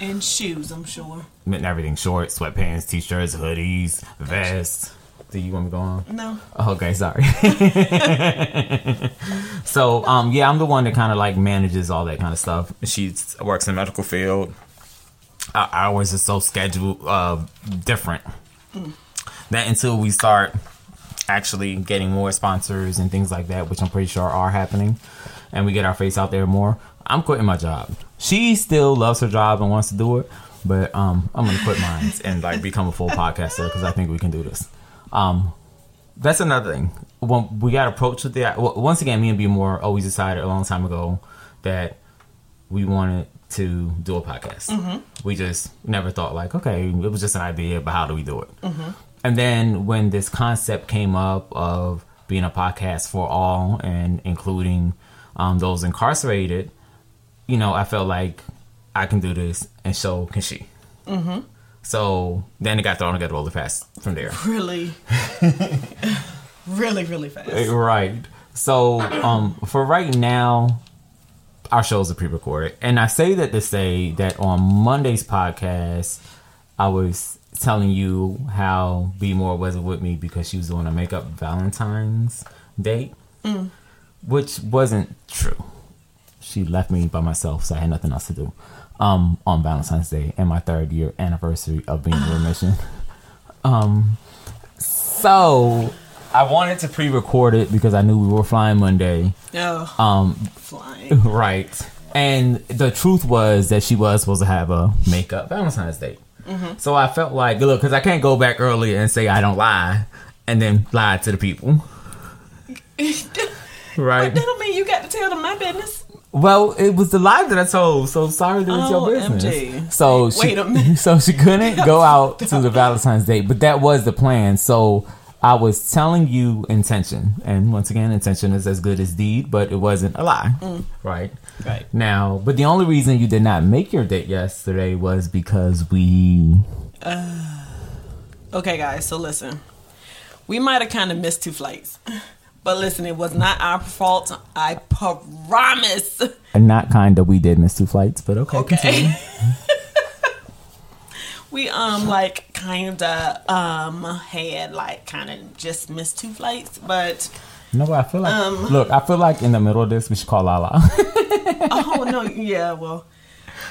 And shoes, I'm sure. And everything short, sweatpants, t-shirts, hoodies, vests. Do you want me to go on? No. Okay, sorry. [LAUGHS] so, um, yeah, I'm the one that kind of like manages all that kind of stuff. She works in the medical field. Our hours are so scheduled, uh, different. That until we start actually getting more sponsors and things like that, which I'm pretty sure are happening, and we get our face out there more, I'm quitting my job. She still loves her job and wants to do it, but um, I'm gonna quit mine and like become a full podcaster because I think we can do this. Um, that's another thing. When we got approached with that, well, once again, me and B More always decided a long time ago that we wanted to do a podcast. We just never thought like, okay, it was just an idea, but how do we do it? And then when this concept came up of being a podcast for all and including um, those incarcerated, you know, I felt like I can do this, and so can she. Mm-hmm. So then it got thrown together really fast from there. [LAUGHS] Really. [LAUGHS] really, really fast. Right. So, um, for right now, our shows are pre-recorded, and I say that to say that on Monday's podcast, I was telling you how B More wasn't with me because she was doing a makeup Valentine's date, which wasn't true. She left me by myself, so I had nothing else to do. Um, on Valentine's Day and my third year anniversary of being in remission. [LAUGHS] Um, so I wanted to pre-record it because I knew we were flying Monday. No. Um, Flying. [LAUGHS] right. And the truth was that she was supposed to have a makeup Valentine's date. So I felt like, look, because I can't go back earlier and say I don't lie, and then lie to the people. [LAUGHS] Right. But that don't mean you got to tell them my business. Well, it was the lie that I told. So sorry that it's Oh, your business. MJ. So Wait she, a minute. [LAUGHS] So she couldn't go out to the Valentine's date, but that was the plan. So I was telling you intention, and once again, intention is as good as deed, but it wasn't a lie, right? Mm. Right. Now, but the only reason you did not make your date yesterday was because we. Okay, guys. So listen, we might have kind of missed two flights, but listen, it was not our fault. I promise. And not kind of, we did miss two flights, but okay. Okay. [LAUGHS] we um like kind of um had like kind of just missed two flights, but No, but I feel like Um, look, I feel like in the middle of this we should call Lala. [LAUGHS] oh no, yeah, well,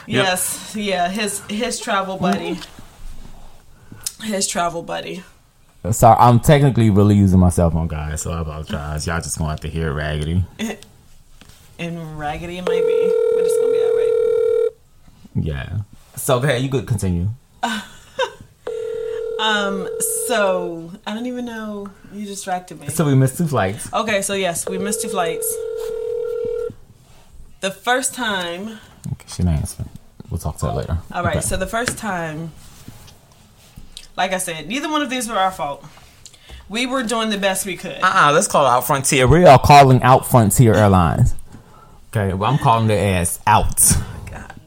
yes, yeah, his his travel buddy, his travel buddy. Sorry, I'm technically really using my cell phone, guys, so I apologize. Y'all just gonna have to hear it raggedy. And raggedy it might be, but it's gonna be alright. Yeah. So go ahead, you could continue. [LAUGHS] Um, so I don't even know. You distracted me. So we missed two flights. Okay, so yes, we missed two flights. The first time Okay, she didn't answer. We'll talk to her later. All right. Okay. So the first time, like I said, neither one of these were our fault. We were doing the best we could. uh-uh, let's call out Frontier. We are calling out Frontier Airlines. Okay, well I'm calling their ass out.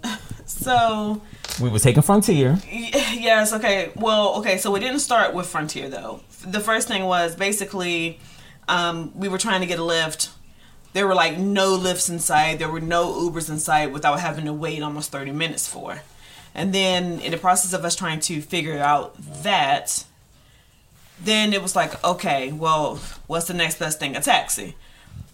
Oh [LAUGHS] So We were taking Frontier. [LAUGHS] yes, okay. Well, okay. So we didn't start with Frontier though. The first thing was basically um, we were trying to get a Lyft. There were like no Lyfts inside. There were no Ubers inside without having to wait almost thirty minutes for. And then in the process of us trying to figure out that, then it was like, okay, well, what's the next best thing? A taxi.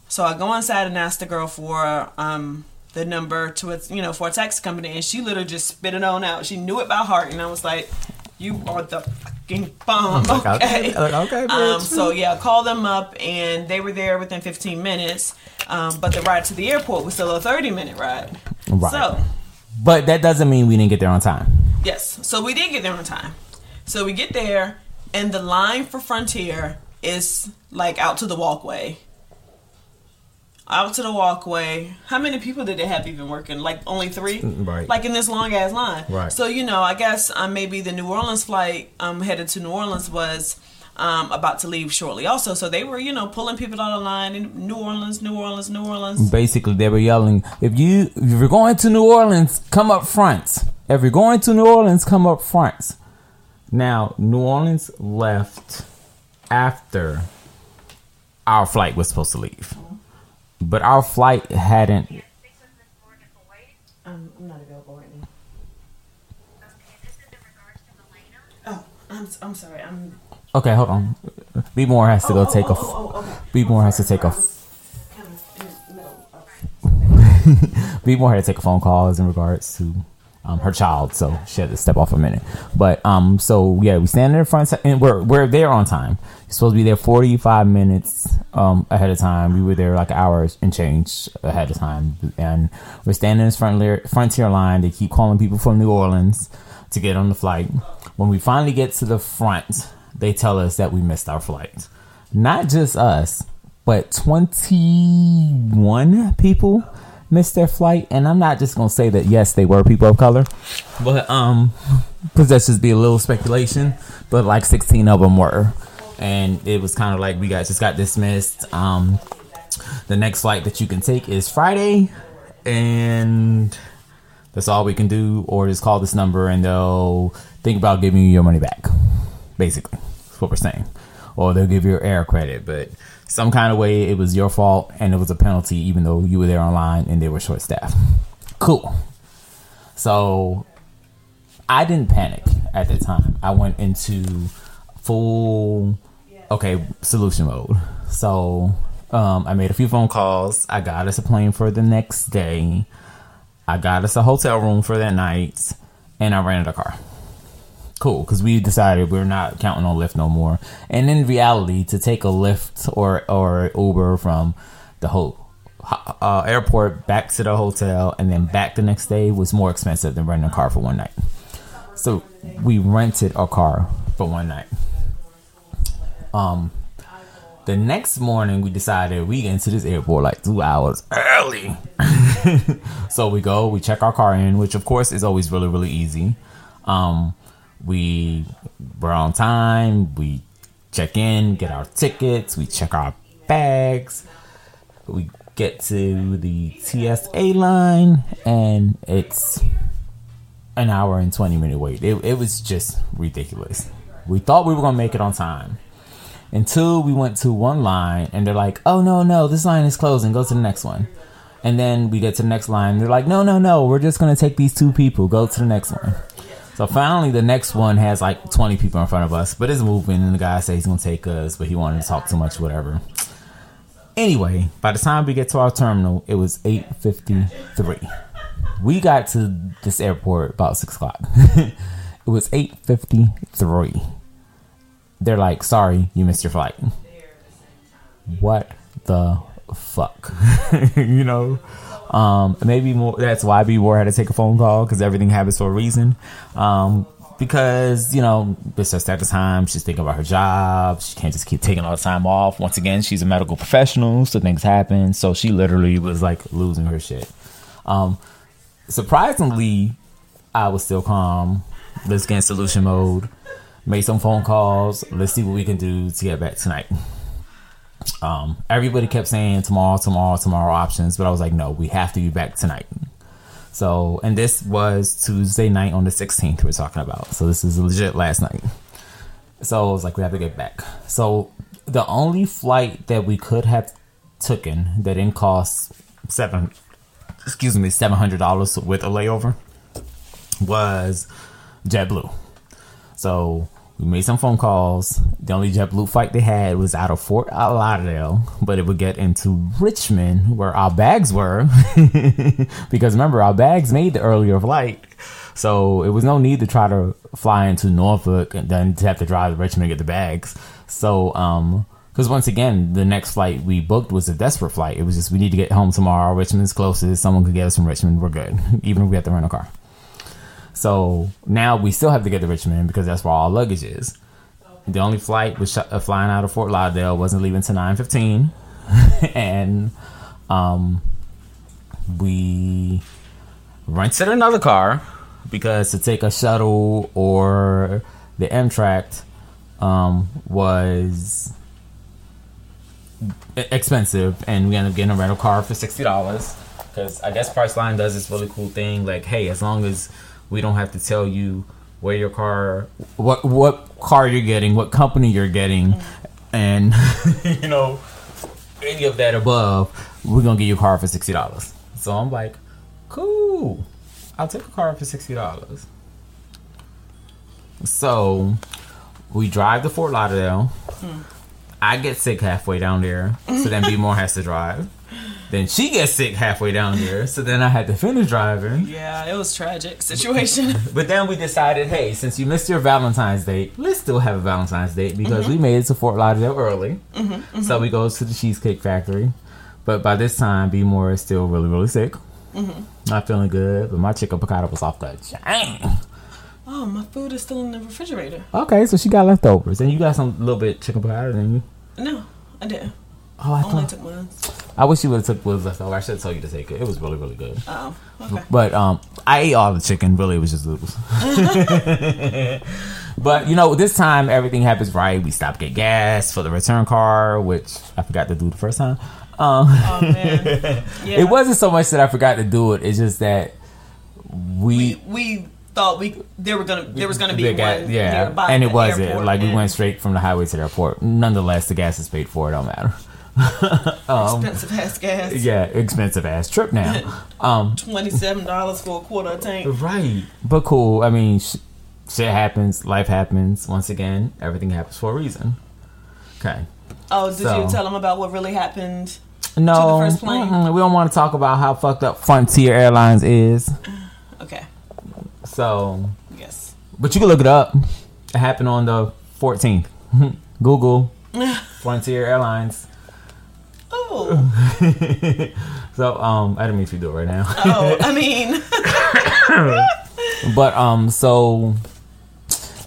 So I go inside and ask the girl for um, the number to you know, for a taxi company, and she literally just spit it on out. She knew it by heart, and I was like, "You are the fucking bomb." Like, [LAUGHS] Okay. okay, [LAUGHS] okay, Um, so yeah, call them up, and they were there within 15 minutes. Um, but the ride to the airport was still a 30 minute ride. Right. So But that doesn't mean we didn't get there on time. Yes. So we did get there on time. So we get there, and the line for Frontier is like out to the walkway. Out to the walkway. How many people did they have even working? Like only three? right. Like in this long ass line. Right. So, you know, I guess um, maybe the New Orleans flight um, headed to New Orleans was um, about to leave shortly also. So they were, you know, pulling people out of line in New Orleans, New Orleans, New Orleans. Basically, they were yelling, "If you if you're going to New Orleans, come up front. If you're going to New Orleans, come up front." Now, New Orleans left after our flight was supposed to leave, but our flight hadn't. Um, I'm not available right now. Oh, I'm, I'm sorry. I'm Okay, hold on. B More has to go take a. B More has to take a. kind of in the middle [LAUGHS] B More had to take a phone call as in regards to um, her child, so she had to step off a minute. But um, so yeah, we stand in the front, and we're we're there on time. Supposed to be there forty five minutes um ahead of time. We were there like hours hour and change ahead of time, and we're standing in this front layer, frontier line. They keep calling people from New Orleans to get on the flight. When we finally get to the front, they tell us that we missed our flight. Not just us, but twenty one people missed their flight, and I'm not just gonna say that yes, they were people of color, but um, because that's just be a little speculation. But like 16 of them were, and it was kind of like we got just got dismissed. Um, the next flight that you can take is Friday, and that's all we can do. Or just call this number, and they'll think about giving you your money back. Basically, that's what we're saying. Or they'll give you your air credit, but some kind of way it was your fault and it was a penalty, even though you were there online and they were short staffed. Cool. So I didn't panic at the time. I went into full okay solution mode. So um, I made a few phone calls. I got us a plane for the next day. I got us a hotel room for that night, and I rented a car. Cool, because we decided we're not counting on Lyft no more. And in reality, to take a Lyft or or Uber from the whole uh, airport back to the hotel and then back the next day was more expensive than renting a car for one night. So we rented a car for one night. Um, The next morning, we decided we get into this airport like two hours early. [LAUGHS] so we go, we check our car in, which of course is always really, really easy. Um, we were on time. We check in, get our tickets, we check our bags. We get to the TSA line, and it's an hour and 20 minute wait. It, it was just ridiculous. We thought we were going to make it on time until we went to one line and they're like, oh, no, no, this line is closing. Go to the next one. And then we get to the next line. They're like, no, no, no, we're just to take these two people. Go to the next one. So finally, the next one has like 20 people in front of us, but it's moving. And the guy says he's to take us, but he wanted to talk too much, whatever. Anyway, by the time we get to our terminal, it was 8.53 we got to this airport about six o'clock. [LAUGHS] it was eight fifty three. They're like, "Sorry, you missed your flight." What the fuck? [LAUGHS] you know, um, maybe more. That's why B More had to take a phone call because everything happens for a reason. Um, because you know it's just at the time she's thinking about her job she can't just keep taking all the time off once again she's a medical professional so things happen so she literally was like losing her shit um, surprisingly, I was still calm. Let's get in solution mode. Made some phone calls. Let's see what we can do to get back tonight. Um, everybody kept saying tomorrow, tomorrow, tomorrow options, but I was like, no, we have to be back tonight. So, and this was Tuesday night on the 16th we're talking about. So this is legit last night. So I was like, we have to get back. So the only flight that we could have taken that didn't cost seven excuse me, seven hundred dollars with a layover was JetBlue. So we made some phone calls. The only JetBlue flight they had was out of Fort Lauderdale, but it would get into Richmond where our bags were. [LAUGHS] because remember, our bags made the earlier flight. So it was no need to try to fly into Norfolk and then to have to drive to Richmond to get the bags. So um, because once again, the next flight we booked was a desperate flight. It was just we need to get home tomorrow. Richmond's closest. Someone could get us from Richmond. We're good, [LAUGHS] even if we have to rent a car. So now we still have to get to Richmond because that's where all luggage is. The only flight was sh- uh, flying out of Fort Lauderdale wasn't leaving till nine fifteen, [LAUGHS] and um, we rented another car because to take a shuttle or the Amtrak um, was expensive, and we ended up getting a rental car for sixty dollars. Because I guess Priceline does this really cool thing, like, hey, as long as we don't have to tell you where your car, what what car you're getting, what company you're getting, and [LAUGHS] you know any of that above, we're gonna get you a car for sixty dollars. So I'm like, cool, I'll take a car for sixty dollars. So we drive to Fort Lauderdale. Mm. I get sick halfway down there, so then B More has to drive. [LAUGHS] Then she gets sick halfway down there, so then I had to finish driving. Yeah, it was tragic situation. [LAUGHS] but then we decided, hey, since you missed your Valentine's date, let's still have a Valentine's date because mm-hmm. we made it to Fort Lauderdale early. Mm-hmm, mm-hmm. So we go to the Cheesecake Factory. But by this time, B More is still really, really sick. Mm-hmm. Not feeling good, but my chicken piccata was off the chain. Oh, my food is still in the refrigerator. Okay, so she got leftovers, and you got some little bit chicken piccata, didn't you? No, I didn't. Oh, I only took. I wish you would have took was left over. I should have told you to take it. It was really, really good. Oh, okay. But um, I ate all the chicken. Really, it was just noodles. [LAUGHS] but you know, this time everything happens right. We stopped get gas for the return car, which I forgot to do the first time. Um, oh man, [LAUGHS] yeah. it wasn't so much that I forgot to do it. It's just that we we, we thought we there were gonna there was gonna be one yeah, and it wasn't like we went straight from the highway to the airport. Nonetheless, the gas is paid for. It don't matter. Um, expensive ass gas. Yeah, expensive ass trip now. [LAUGHS] Um, Twenty seven dollars for a quarter tank. Right, but cool. I mean, sh- shit happens. Life happens. Once again, everything happens for a reason. Okay. Oh, did so, you tell them about what really happened? No, we don't want to talk about how fucked up Frontier Airlines is. [SIGHS] Okay. So yes, but you can look it up. It happened on the 14th. [LAUGHS] Google [LAUGHS] Frontier Airlines. Oh. [LAUGHS] so um, I didn't mean to do it right now. oh, I [LAUGHS] mean. but um, so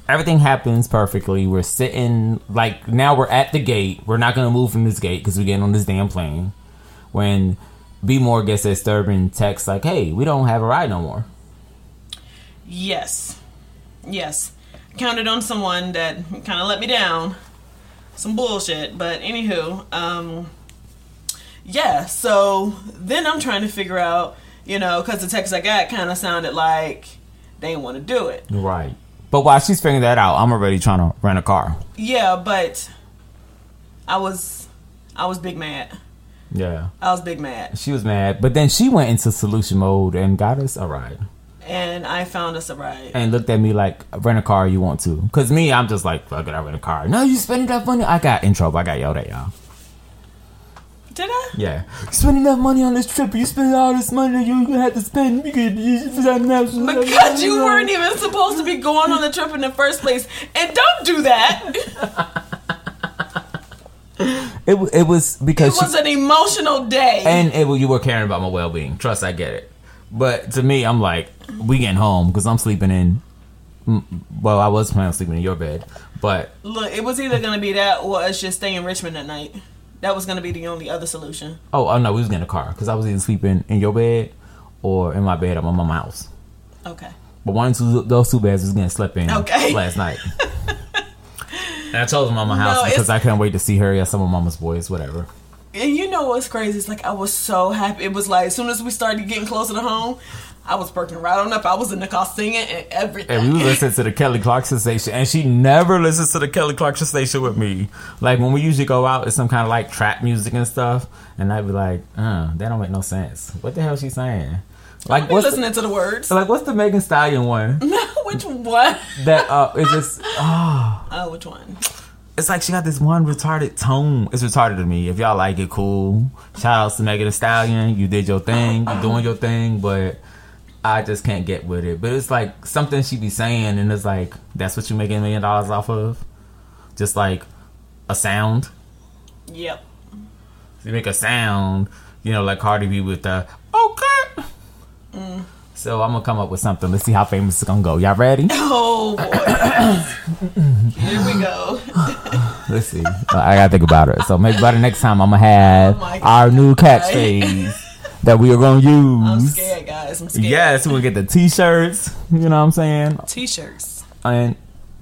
everything happens perfectly. We're sitting like now we're at the gate. We're not gonna move from this gate because we're getting on this damn plane. When B More gets that disturbing text like, "Hey, we don't have a ride no more." Yes. Yes. Counted on someone that kind of let me down. Some bullshit. But anywho, um, yeah, so then I'm trying to figure out, you know, because the text I got kind of sounded like they didn't want to do it. Right. But while she's figuring that out, I'm already trying to rent a car. Yeah, but I was, I was big mad. Yeah. I was big mad. She was mad, but then she went into solution mode and got us a ride. And I found us a ride. And looked at me like, rent a car you want to. Because me, I'm just like, fuck it, I rent a car. No, you spending that money. I got in trouble. I got yelled at, y'all. Did I? Yeah. You spending that money on this trip. You spend all this money that you had to spend. You could use it for something else. Because you weren't even supposed to be going on the trip in the first place. And don't do that. [LAUGHS] It, it was because It was she, an emotional day. and it, you were caring about my well being. Trust, I get it. But to me, I'm like, we getting home because I'm sleeping in. Well, I was planning on sleeping in your bed, but Look, it was either gonna be that or us just stay in Richmond at night. That was gonna be the only other solution. oh, oh no, we was getting a car because I was either sleeping in your bed or in my bed at my mom's house. Okay. But one of two, those two beds was getting slept in Okay. [LAUGHS] last night. and I told chose mama house No, because I couldn't wait to see her. Yeah, some of mama's boys, whatever. And you know what's crazy? It's like I was so happy. It was like as soon as we started getting closer to home, I was perking right on up. I was in the car singing and everything. And we was listening to the Kelly Clarkson station, and she never listens to the Kelly Clarkson station with me. Like when we usually go out, it's some kind of like trap music and stuff, and I'd be like, "Uh, that don't make no sense. What the hell she saying?" Like what's listening to the words. the, like what's the Megan Stallion one [LAUGHS] which one? that uh is just [LAUGHS] oh Oh, which one? it's like she got this one retarded tone. It's retarded to me. If y'all like it, cool. Shout outs to Megan Thee Stallion. You did your thing. You doing your thing, but I just can't get with it. But it's like something she be saying, and it's like that's what you making a million dollars off of. Just like a sound. Yep. You make a sound, you know, like Cardi B with the okay. Mm. So I'm gonna come up with something. Let's see how famous it's gonna go. Y'all ready? [LAUGHS] Oh boy. [COUGHS] Here we go. [LAUGHS] Let's see. I gotta think about it. So maybe by the next time I'm gonna have Oh our new catchphrase [LAUGHS] that we are gonna use. I'm scared, guys. I'm scared. Yes, we'll get the t-shirts. You know what I'm saying? T-shirts. And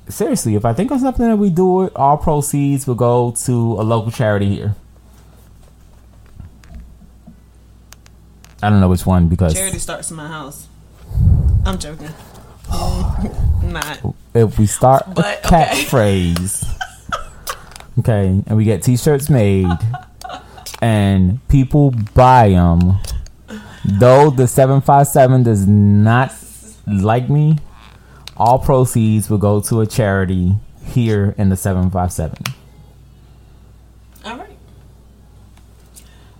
seriously, if I think of something that we do it, all proceeds will go to a local charity here. I don't know which one because Charity starts in my house. I'm joking. [SIGHS] Not. if we start a But, okay. catchphrase, [LAUGHS] okay, and we get t-shirts made, and people buy them, though the seven five seven does not like me, all proceeds will go to a charity here in the seven five seven. All right.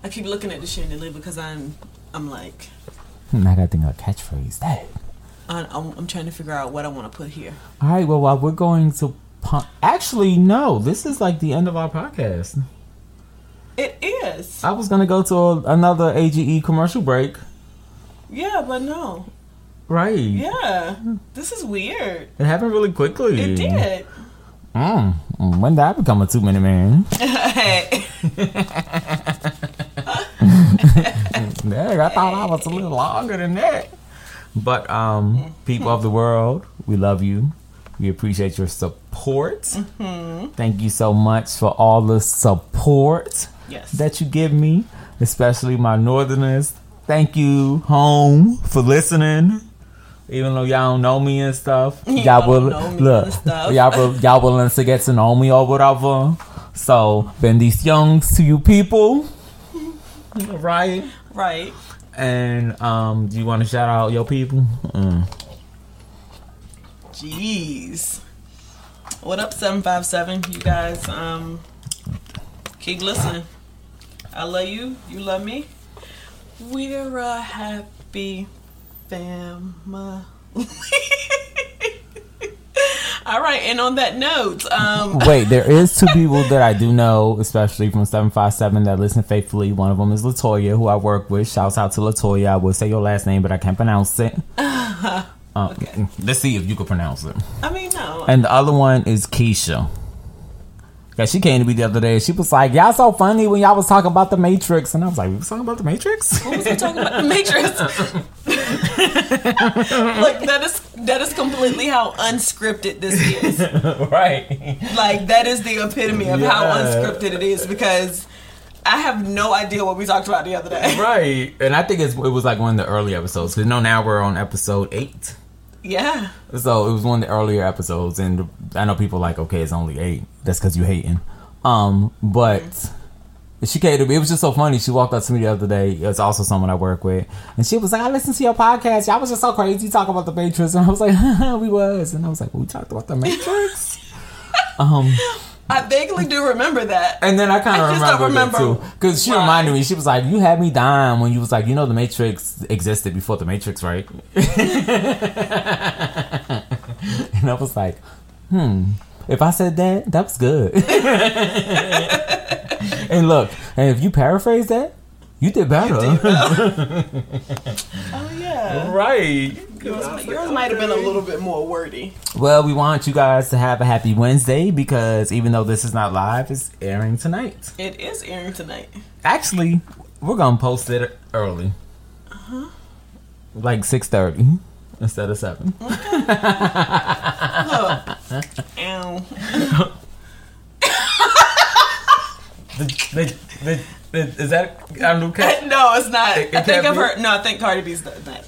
I keep looking at the chandelier because I'm, I'm like, Hmm, I gotta think of a catchphrase. Dang. I, I'm, I'm trying to figure out what I want to put here. All right, well, while we're going to pun- actually no, this is like the end of our podcast. It is. I was gonna go to a, another AGE commercial break. Yeah, but no. Right. Yeah. This is weird. It happened really quickly. It did. Mm. When did I become a two minute man? Hey. [LAUGHS] [LAUGHS] Dang, I thought I was a little longer than that. But um, people of the world, we love you. We appreciate your support. Thank you so much for all the support Yes. that you give me, especially my northerners. Thank you, home, for listening. Even though y'all don't know me and stuff, [LAUGHS] y'all will look. Y'all will, y'all willing to get to know me or whatever. So, bendiciones to you people, right? right. And um, do you want to shout out your people? Mm. Jeez. What up, 757? You guys, um, keep listening. I love you. You love me. We're a happy family. [LAUGHS] All right, and on that note, um, [LAUGHS] Wait, there is two people that I do know, especially from seven five seven that listen faithfully. One of them is Latoya, who I work with. Shouts out to Latoya. I will say your last name, but I can't pronounce it. Um, [LAUGHS] Okay. Let's see if you can pronounce it. I mean, no. And the other one is Keisha. Yeah, she came to me the other day. She was like, "Y'all so funny when y'all was talking about the Matrix," and I was like, "We was talking about the Matrix." What was we talking about? The Matrix. [LAUGHS] Look, that is that is completely how unscripted this is. [LAUGHS] right. Like that is the epitome of how unscripted it is because I have no idea what we talked about the other day. Right. And I think it's, it was like one of the early episodes. Because, you know, now we're on episode eight. Yeah. So it was one of the earlier episodes. And I know people like, okay, it's only eight. That's because you hating. Um, But she came to me. It was just so funny. She walked up to me the other day. It's also someone I work with. And she was like, I listened to your podcast. Y'all was just so crazy talking about the Matrix. And I was like, [LAUGHS] we was. And I was like, we talked about the Matrix? [LAUGHS] um... I vaguely do remember that. And then I kind of remember, remember too, because she why. reminded me. She was like, "You had me dying when you was like, you know, the Matrix existed before the Matrix, right?" [LAUGHS] and I was like, "Hmm, if I said that, that was good." [LAUGHS] and look, and if you paraphrase that, you did better, [LAUGHS] Oh yeah. right? Yours, yours might have been a little bit more wordy. Well, we want you guys to have a happy Wednesday because even though this is not live, it's airing tonight. It is airing tonight. Actually, we're gonna post it early, uh-huh. like six thirty instead of seven. [LAUGHS] Look. Ow. The- the- the- the- is that our new cat? No, it's not. I can't think of be? her. No, I think Cardi B's done that.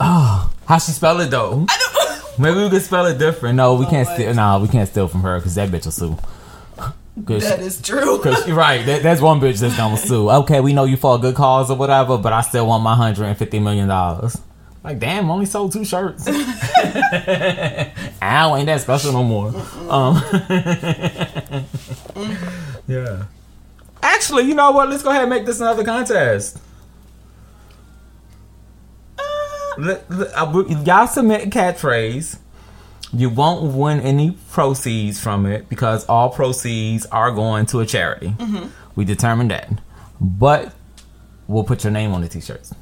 How she spell it though? I don't. [LAUGHS] Maybe we could spell it different. No, we can't steal. No, we can't steal from her because that bitch will sue. [LAUGHS] Cause That true. [LAUGHS] Cause you're right. That, that's one bitch that's gonna sue. Okay, we know you for a good cause or whatever, but I still want my hundred and fifty million dollars. Like, damn, only sold two shirts. Ow, ain't that special no more. Um, yeah. Actually, you know what? Let's go ahead and make this another contest. Let- let- uh, y'all submit a catchphrase. You won't win any proceeds from it because all proceeds are going to a charity. We determined that. But we'll put your name on the t-shirts.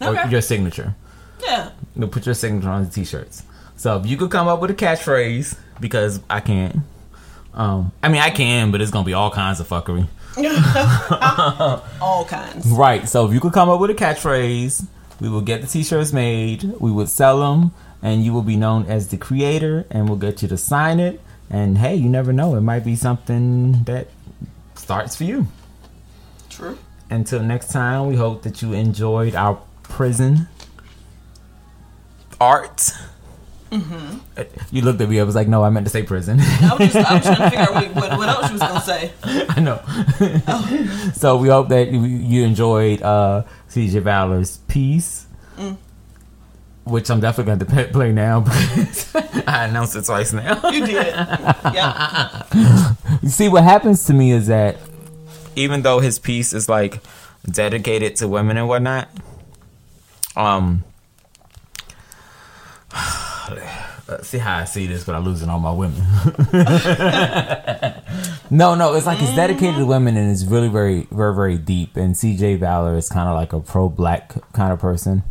Or your signature. Yeah. We'll put your signature on the t-shirts. So if you could come up with a catchphrase, because I can't. Um, I mean, I can, but it's gonna be all kinds of fuckery. [LAUGHS] All kinds. Right. So if you could come up with a catchphrase, we will get the t-shirts made. We would sell them, and you will be known as the creator, and we'll get you to sign it. And hey, you never know; it might be something that starts for you. True. Until next time, we hope that you enjoyed our prison art. You looked at me. I was like, "No, I meant to say prison." I was, just, I was trying to figure out what, [LAUGHS] what, what else you was gonna say. [LAUGHS] I know. [LAUGHS] so we hope that you, you enjoyed uh, CJ Valor's piece, which I'm definitely going to play now because I announced it twice now. You did. Yeah. you see, what happens to me is that even though his piece is like dedicated to women and whatnot, um. Let's see how I see this but I'm losing all my women. [LAUGHS] no, no, it's like it's dedicated to women and it's really very, very, very deep. And CJ Valor is kind of like a pro-black kind of person,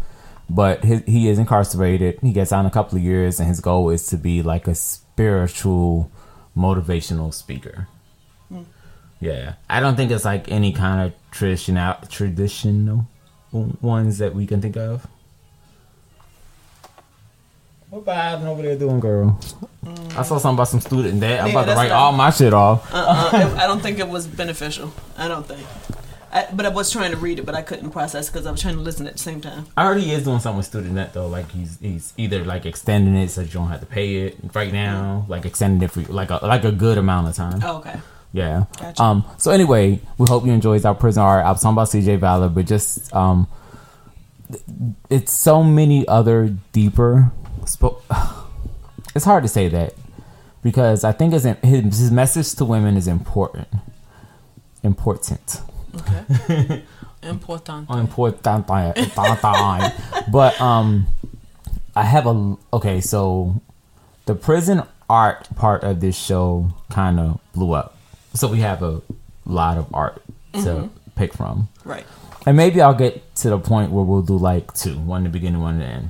but his, he is incarcerated. He gets out in a couple of years, and his goal is to be like a spiritual, motivational speaker. Hmm. Yeah, I don't think it's like any kind of traditional, traditional ones that we can think of. What vibing over there doing, girl? I saw something about some student debt. I'm Yeah, about to that's write not- all my shit off. Uh-uh. I don't think it was beneficial. I don't think. I, but I was trying to read it, but I couldn't process because I was trying to listen at the same time. I heard he is doing something with student debt though. Like he's he's either like extending it so you don't have to pay it right now, like extending it for like a like a good amount of time. Oh, okay. Yeah. Gotcha. Um. So anyway, we hope you enjoyed our prison art. I was talking about CJ Valor, but just um, th- it's so many other deeper. Spo- [SIGHS] it's hard to say that because I think his his, his message to women is important. Important. Okay. [LAUGHS] Important. important but um i have a okay so the prison art part of this show kind of blew up so we have a lot of art to pick from Right. and maybe i'll get to the point where we'll do like two one in the beginning one in the end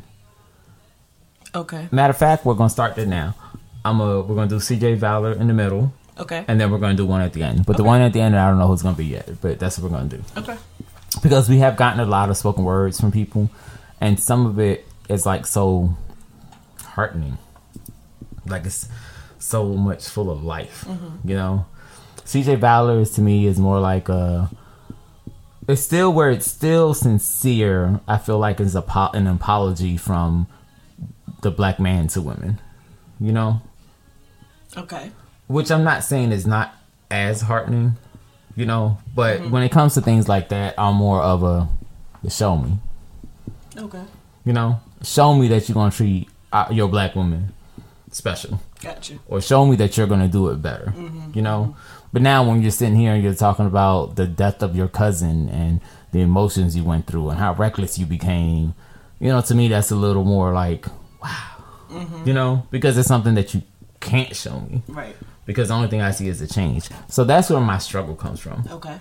Okay. Matter of fact, we're gonna start that now. I'm a we're gonna do CJ Valor in the middle, Okay. and then we're gonna do one at the end. But the one at the end, I don't know who's gonna be yet. But that's what we're gonna do okay. because we have gotten a lot of spoken words from people, and some of it is like so heartening, like it's so much full of life. Mm-hmm. You know, CJ Valor is to me is more like a. It's still where it's still sincere. I feel like it's a an apology from the black man to women. You know, Okay. which I'm not saying is not as heartening, you know, but when it comes to things like that, I'm more of a show me, Okay. you know, show me that you're gonna treat uh, your black woman special, Gotcha. or show me that you're gonna do it better, you know. But now when you're sitting here and you're talking about the death of your cousin and the emotions you went through and how reckless you became, you know, to me that's a little more like, wow, you know, because it's something that you can't show me Right. because the only thing I see is a change. So that's where my struggle comes from. Okay.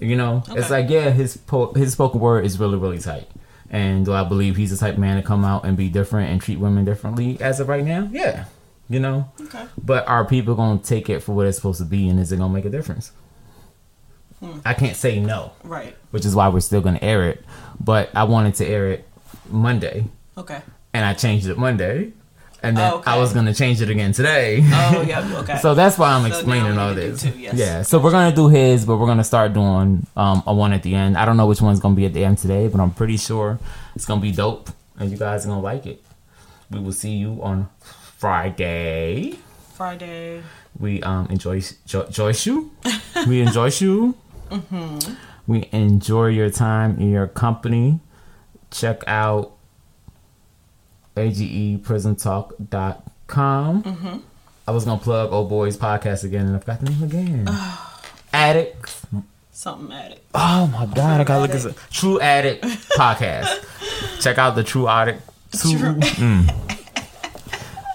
You know, it's like yeah, his po- his spoken word is really really tight. And do I believe he's the type of man to come out and be different and treat women differently as of right now? Yeah, you know. Okay. But are people gonna take it for what it's supposed to be, and is it gonna make a difference? Hmm. I can't say no, Right. which is why we're still gonna air it. But I wanted to air it Monday, Okay. And I changed it Monday, and then Oh, okay. I was gonna change it again today. Oh yeah. [LAUGHS] Okay. So that's why I'm So explaining all need to do this. two, yes. Yeah. So we're gonna do his, but we're gonna start doing um, a one at the end. I don't know which one's gonna be at the end today, but I'm pretty sure it's gonna be dope, and you guys are gonna like it. We will see you on Friday. Friday. We um enjoy jo- Joyce you. [LAUGHS] we enjoy you. Mm-hmm. We enjoy your time in your company. Check out ageprismtalk.com. Mm-hmm. I was gonna plug Old Boys podcast again, and I forgot the name again. Addict. Something addict. Oh my god, I gotta look at this. True Addict podcast. [LAUGHS] Check out the True Addict. Two. True- Mm. [LAUGHS]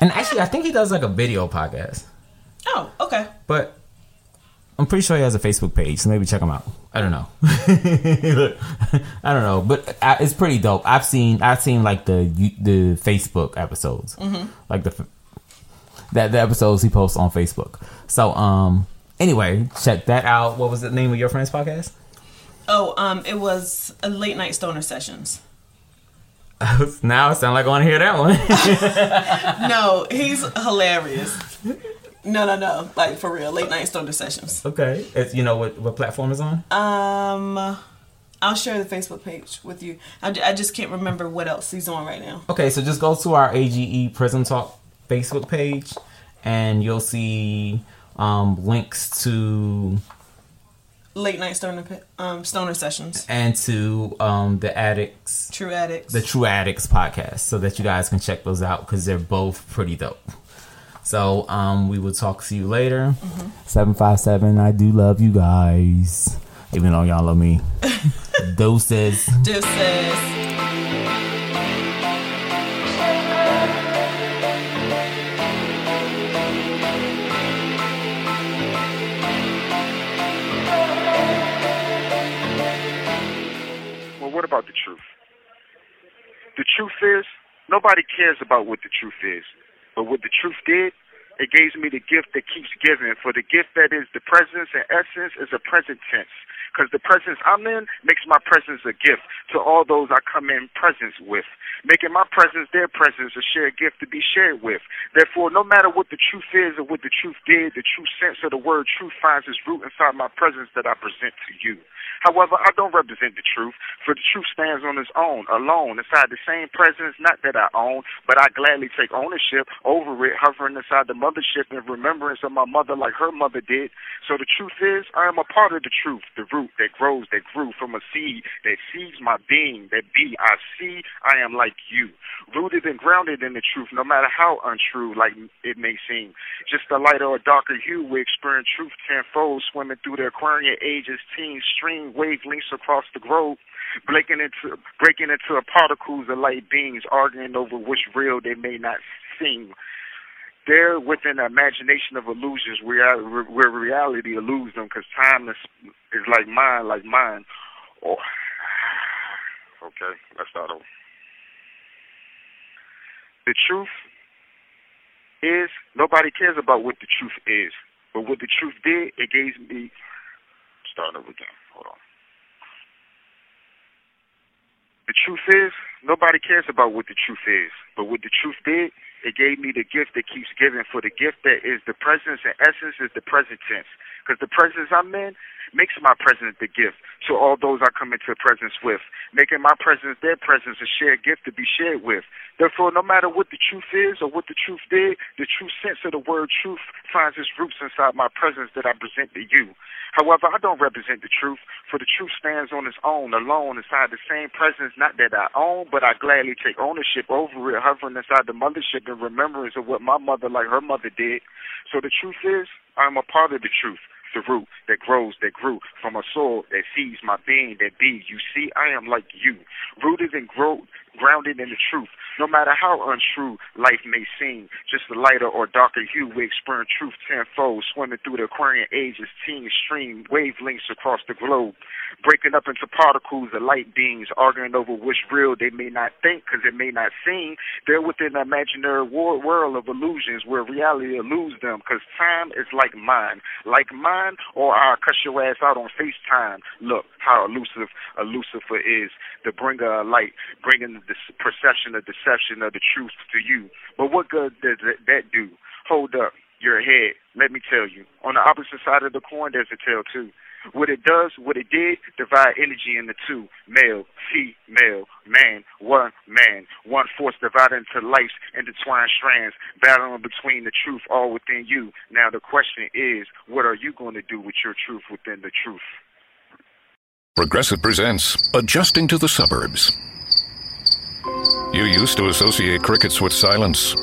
And actually, I think he does like a video podcast. Oh. Okay. But I'm pretty sure he has a Facebook page, so maybe check him out. I don't know. [LAUGHS] I don't know, but I- it's pretty dope. I've seen I've seen like the the Facebook episodes, like the that the episodes he posts on Facebook. So um, anyway, check that out. What was the name of your friend's podcast? Oh, um, it was a late night stoner sessions. [LAUGHS] now it sounds like I want to hear that one. [LAUGHS] No, he's hilarious. No, no, no. Like for real, late night stoner sessions. okay, it's you know what what platform is on? Um, I'll share the Facebook page with you. I, I just can't remember what else he's on right now. Okay, so just go to our AGE Prism Talk Facebook page, and you'll see um, links to Late night stoner um stoner sessions. and to um, the Addicts, True addicts. the True Addicts podcast, so that you guys can check those out because they're both pretty dope. So um, we will talk to you later. Seven five seven. I do love you guys, even though y'all love me. [LAUGHS] Doses. Deuces. Well, what about the truth? The truth is, nobody cares about what the truth is. But what the truth did, it gives me the gift that keeps giving. For the gift that is the presence and essence is a present tense. Because the presence I'm in makes my presence a gift to all those I come in presence with. Making my presence their presence a shared gift to be shared with. Therefore, no matter what the truth is or what the truth did, the true sense of the word truth finds its root inside my presence that I present to you. However, I don't represent the truth, for the truth stands on its own, alone, inside the same presence, not that I own, but I gladly take ownership over it, hovering inside the mothership in remembrance of my mother like her mother did. So the truth is, I am a part of the truth, the root that grows, that grew from a seed that seeds my being, that be I see, I am like you. Rooted and grounded in the truth, no matter how untrue like it may seem. Just a lighter or darker hue, we experience truth tenfold, swimming through the Aquarian ages, teen stream wavelengths across the globe. Breaking into breaking into particles of light beings, arguing over which real they may not seem. They're within the imagination of illusions where, where reality eludes them because time is, is like mine, like mine. Oh. Okay, let's start over. the truth is nobody cares about what the truth is. But what the truth did, it gave me start over again. Hold on. The truth is, nobody cares about what the truth is. But what the truth did, it gave me the gift that keeps giving. For the gift that is the presence and essence is the present tense. Because the presence I'm in makes my presence the gift to all those I come into presence with, making my presence their presence a shared gift to be shared with. Therefore, no matter what the truth is or what the truth did, the true sense of the word truth finds its roots inside my presence that I present to you. However, I don't represent the truth, for the truth stands on its own, alone, inside the same presence, not that I own, but I gladly take ownership over it, hovering inside the mothership in remembrance of what my mother, like her mother, did. So the truth is, I'm a part of the truth the root that grows, that grew from a soul that sees my being, that be. You see, I am like you, rooted and grow, grounded in the truth. No matter how untrue life may seem, just a lighter or darker hue, we experience truth tenfold, swimming through the Aquarian ages, teen stream, wavelengths across the globe, breaking up into particles of light beings, arguing over which real they may not think because it may not seem. They're within an imaginary world of illusions where reality eludes them because time is like mine. Like mine, or I'll cuss your ass out on FaceTime. Look how elusive a Lucifer is, the bringer of light, bringing the perception of deception of the truth to you. But what good does that do? Hold up your head. Let me tell you. On the opposite side of the coin, there's a tail too. What it does, what it did, divide energy into two male, female, man, one man, one force divided into life's intertwined strands, battling between the truth all within you. Now, the question is, what are you going to do with your truth within the truth? Progressive presents Adjusting to the Suburbs. You used to associate crickets with silence.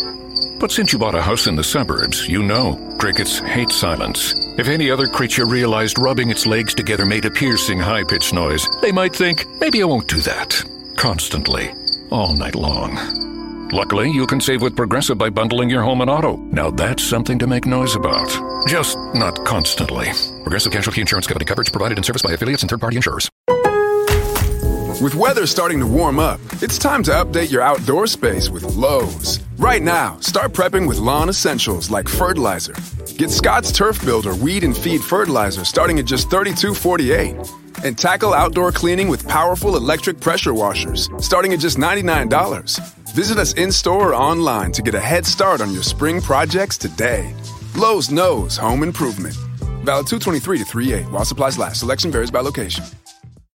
But since you bought a house in the suburbs, you know crickets hate silence. If any other creature realized rubbing its legs together made a piercing, high pitched noise, they might think, maybe I won't do that. Constantly, all night long. Luckily, you can save with Progressive by bundling your home and auto. Now that's something to make noise about. Just not constantly. Progressive Casualty Insurance Company coverage provided in service by affiliates and third party insurers. With weather starting to warm up, it's time to update your outdoor space with Lowe's. Right now, start prepping with lawn essentials like fertilizer. Get Scott's Turf Builder weed and feed fertilizer starting at just $32.48. And tackle outdoor cleaning with powerful electric pressure washers starting at just $99. Visit us in store or online to get a head start on your spring projects today. Lowe's knows home improvement. Valid 223 to 38 while supplies last. Selection varies by location.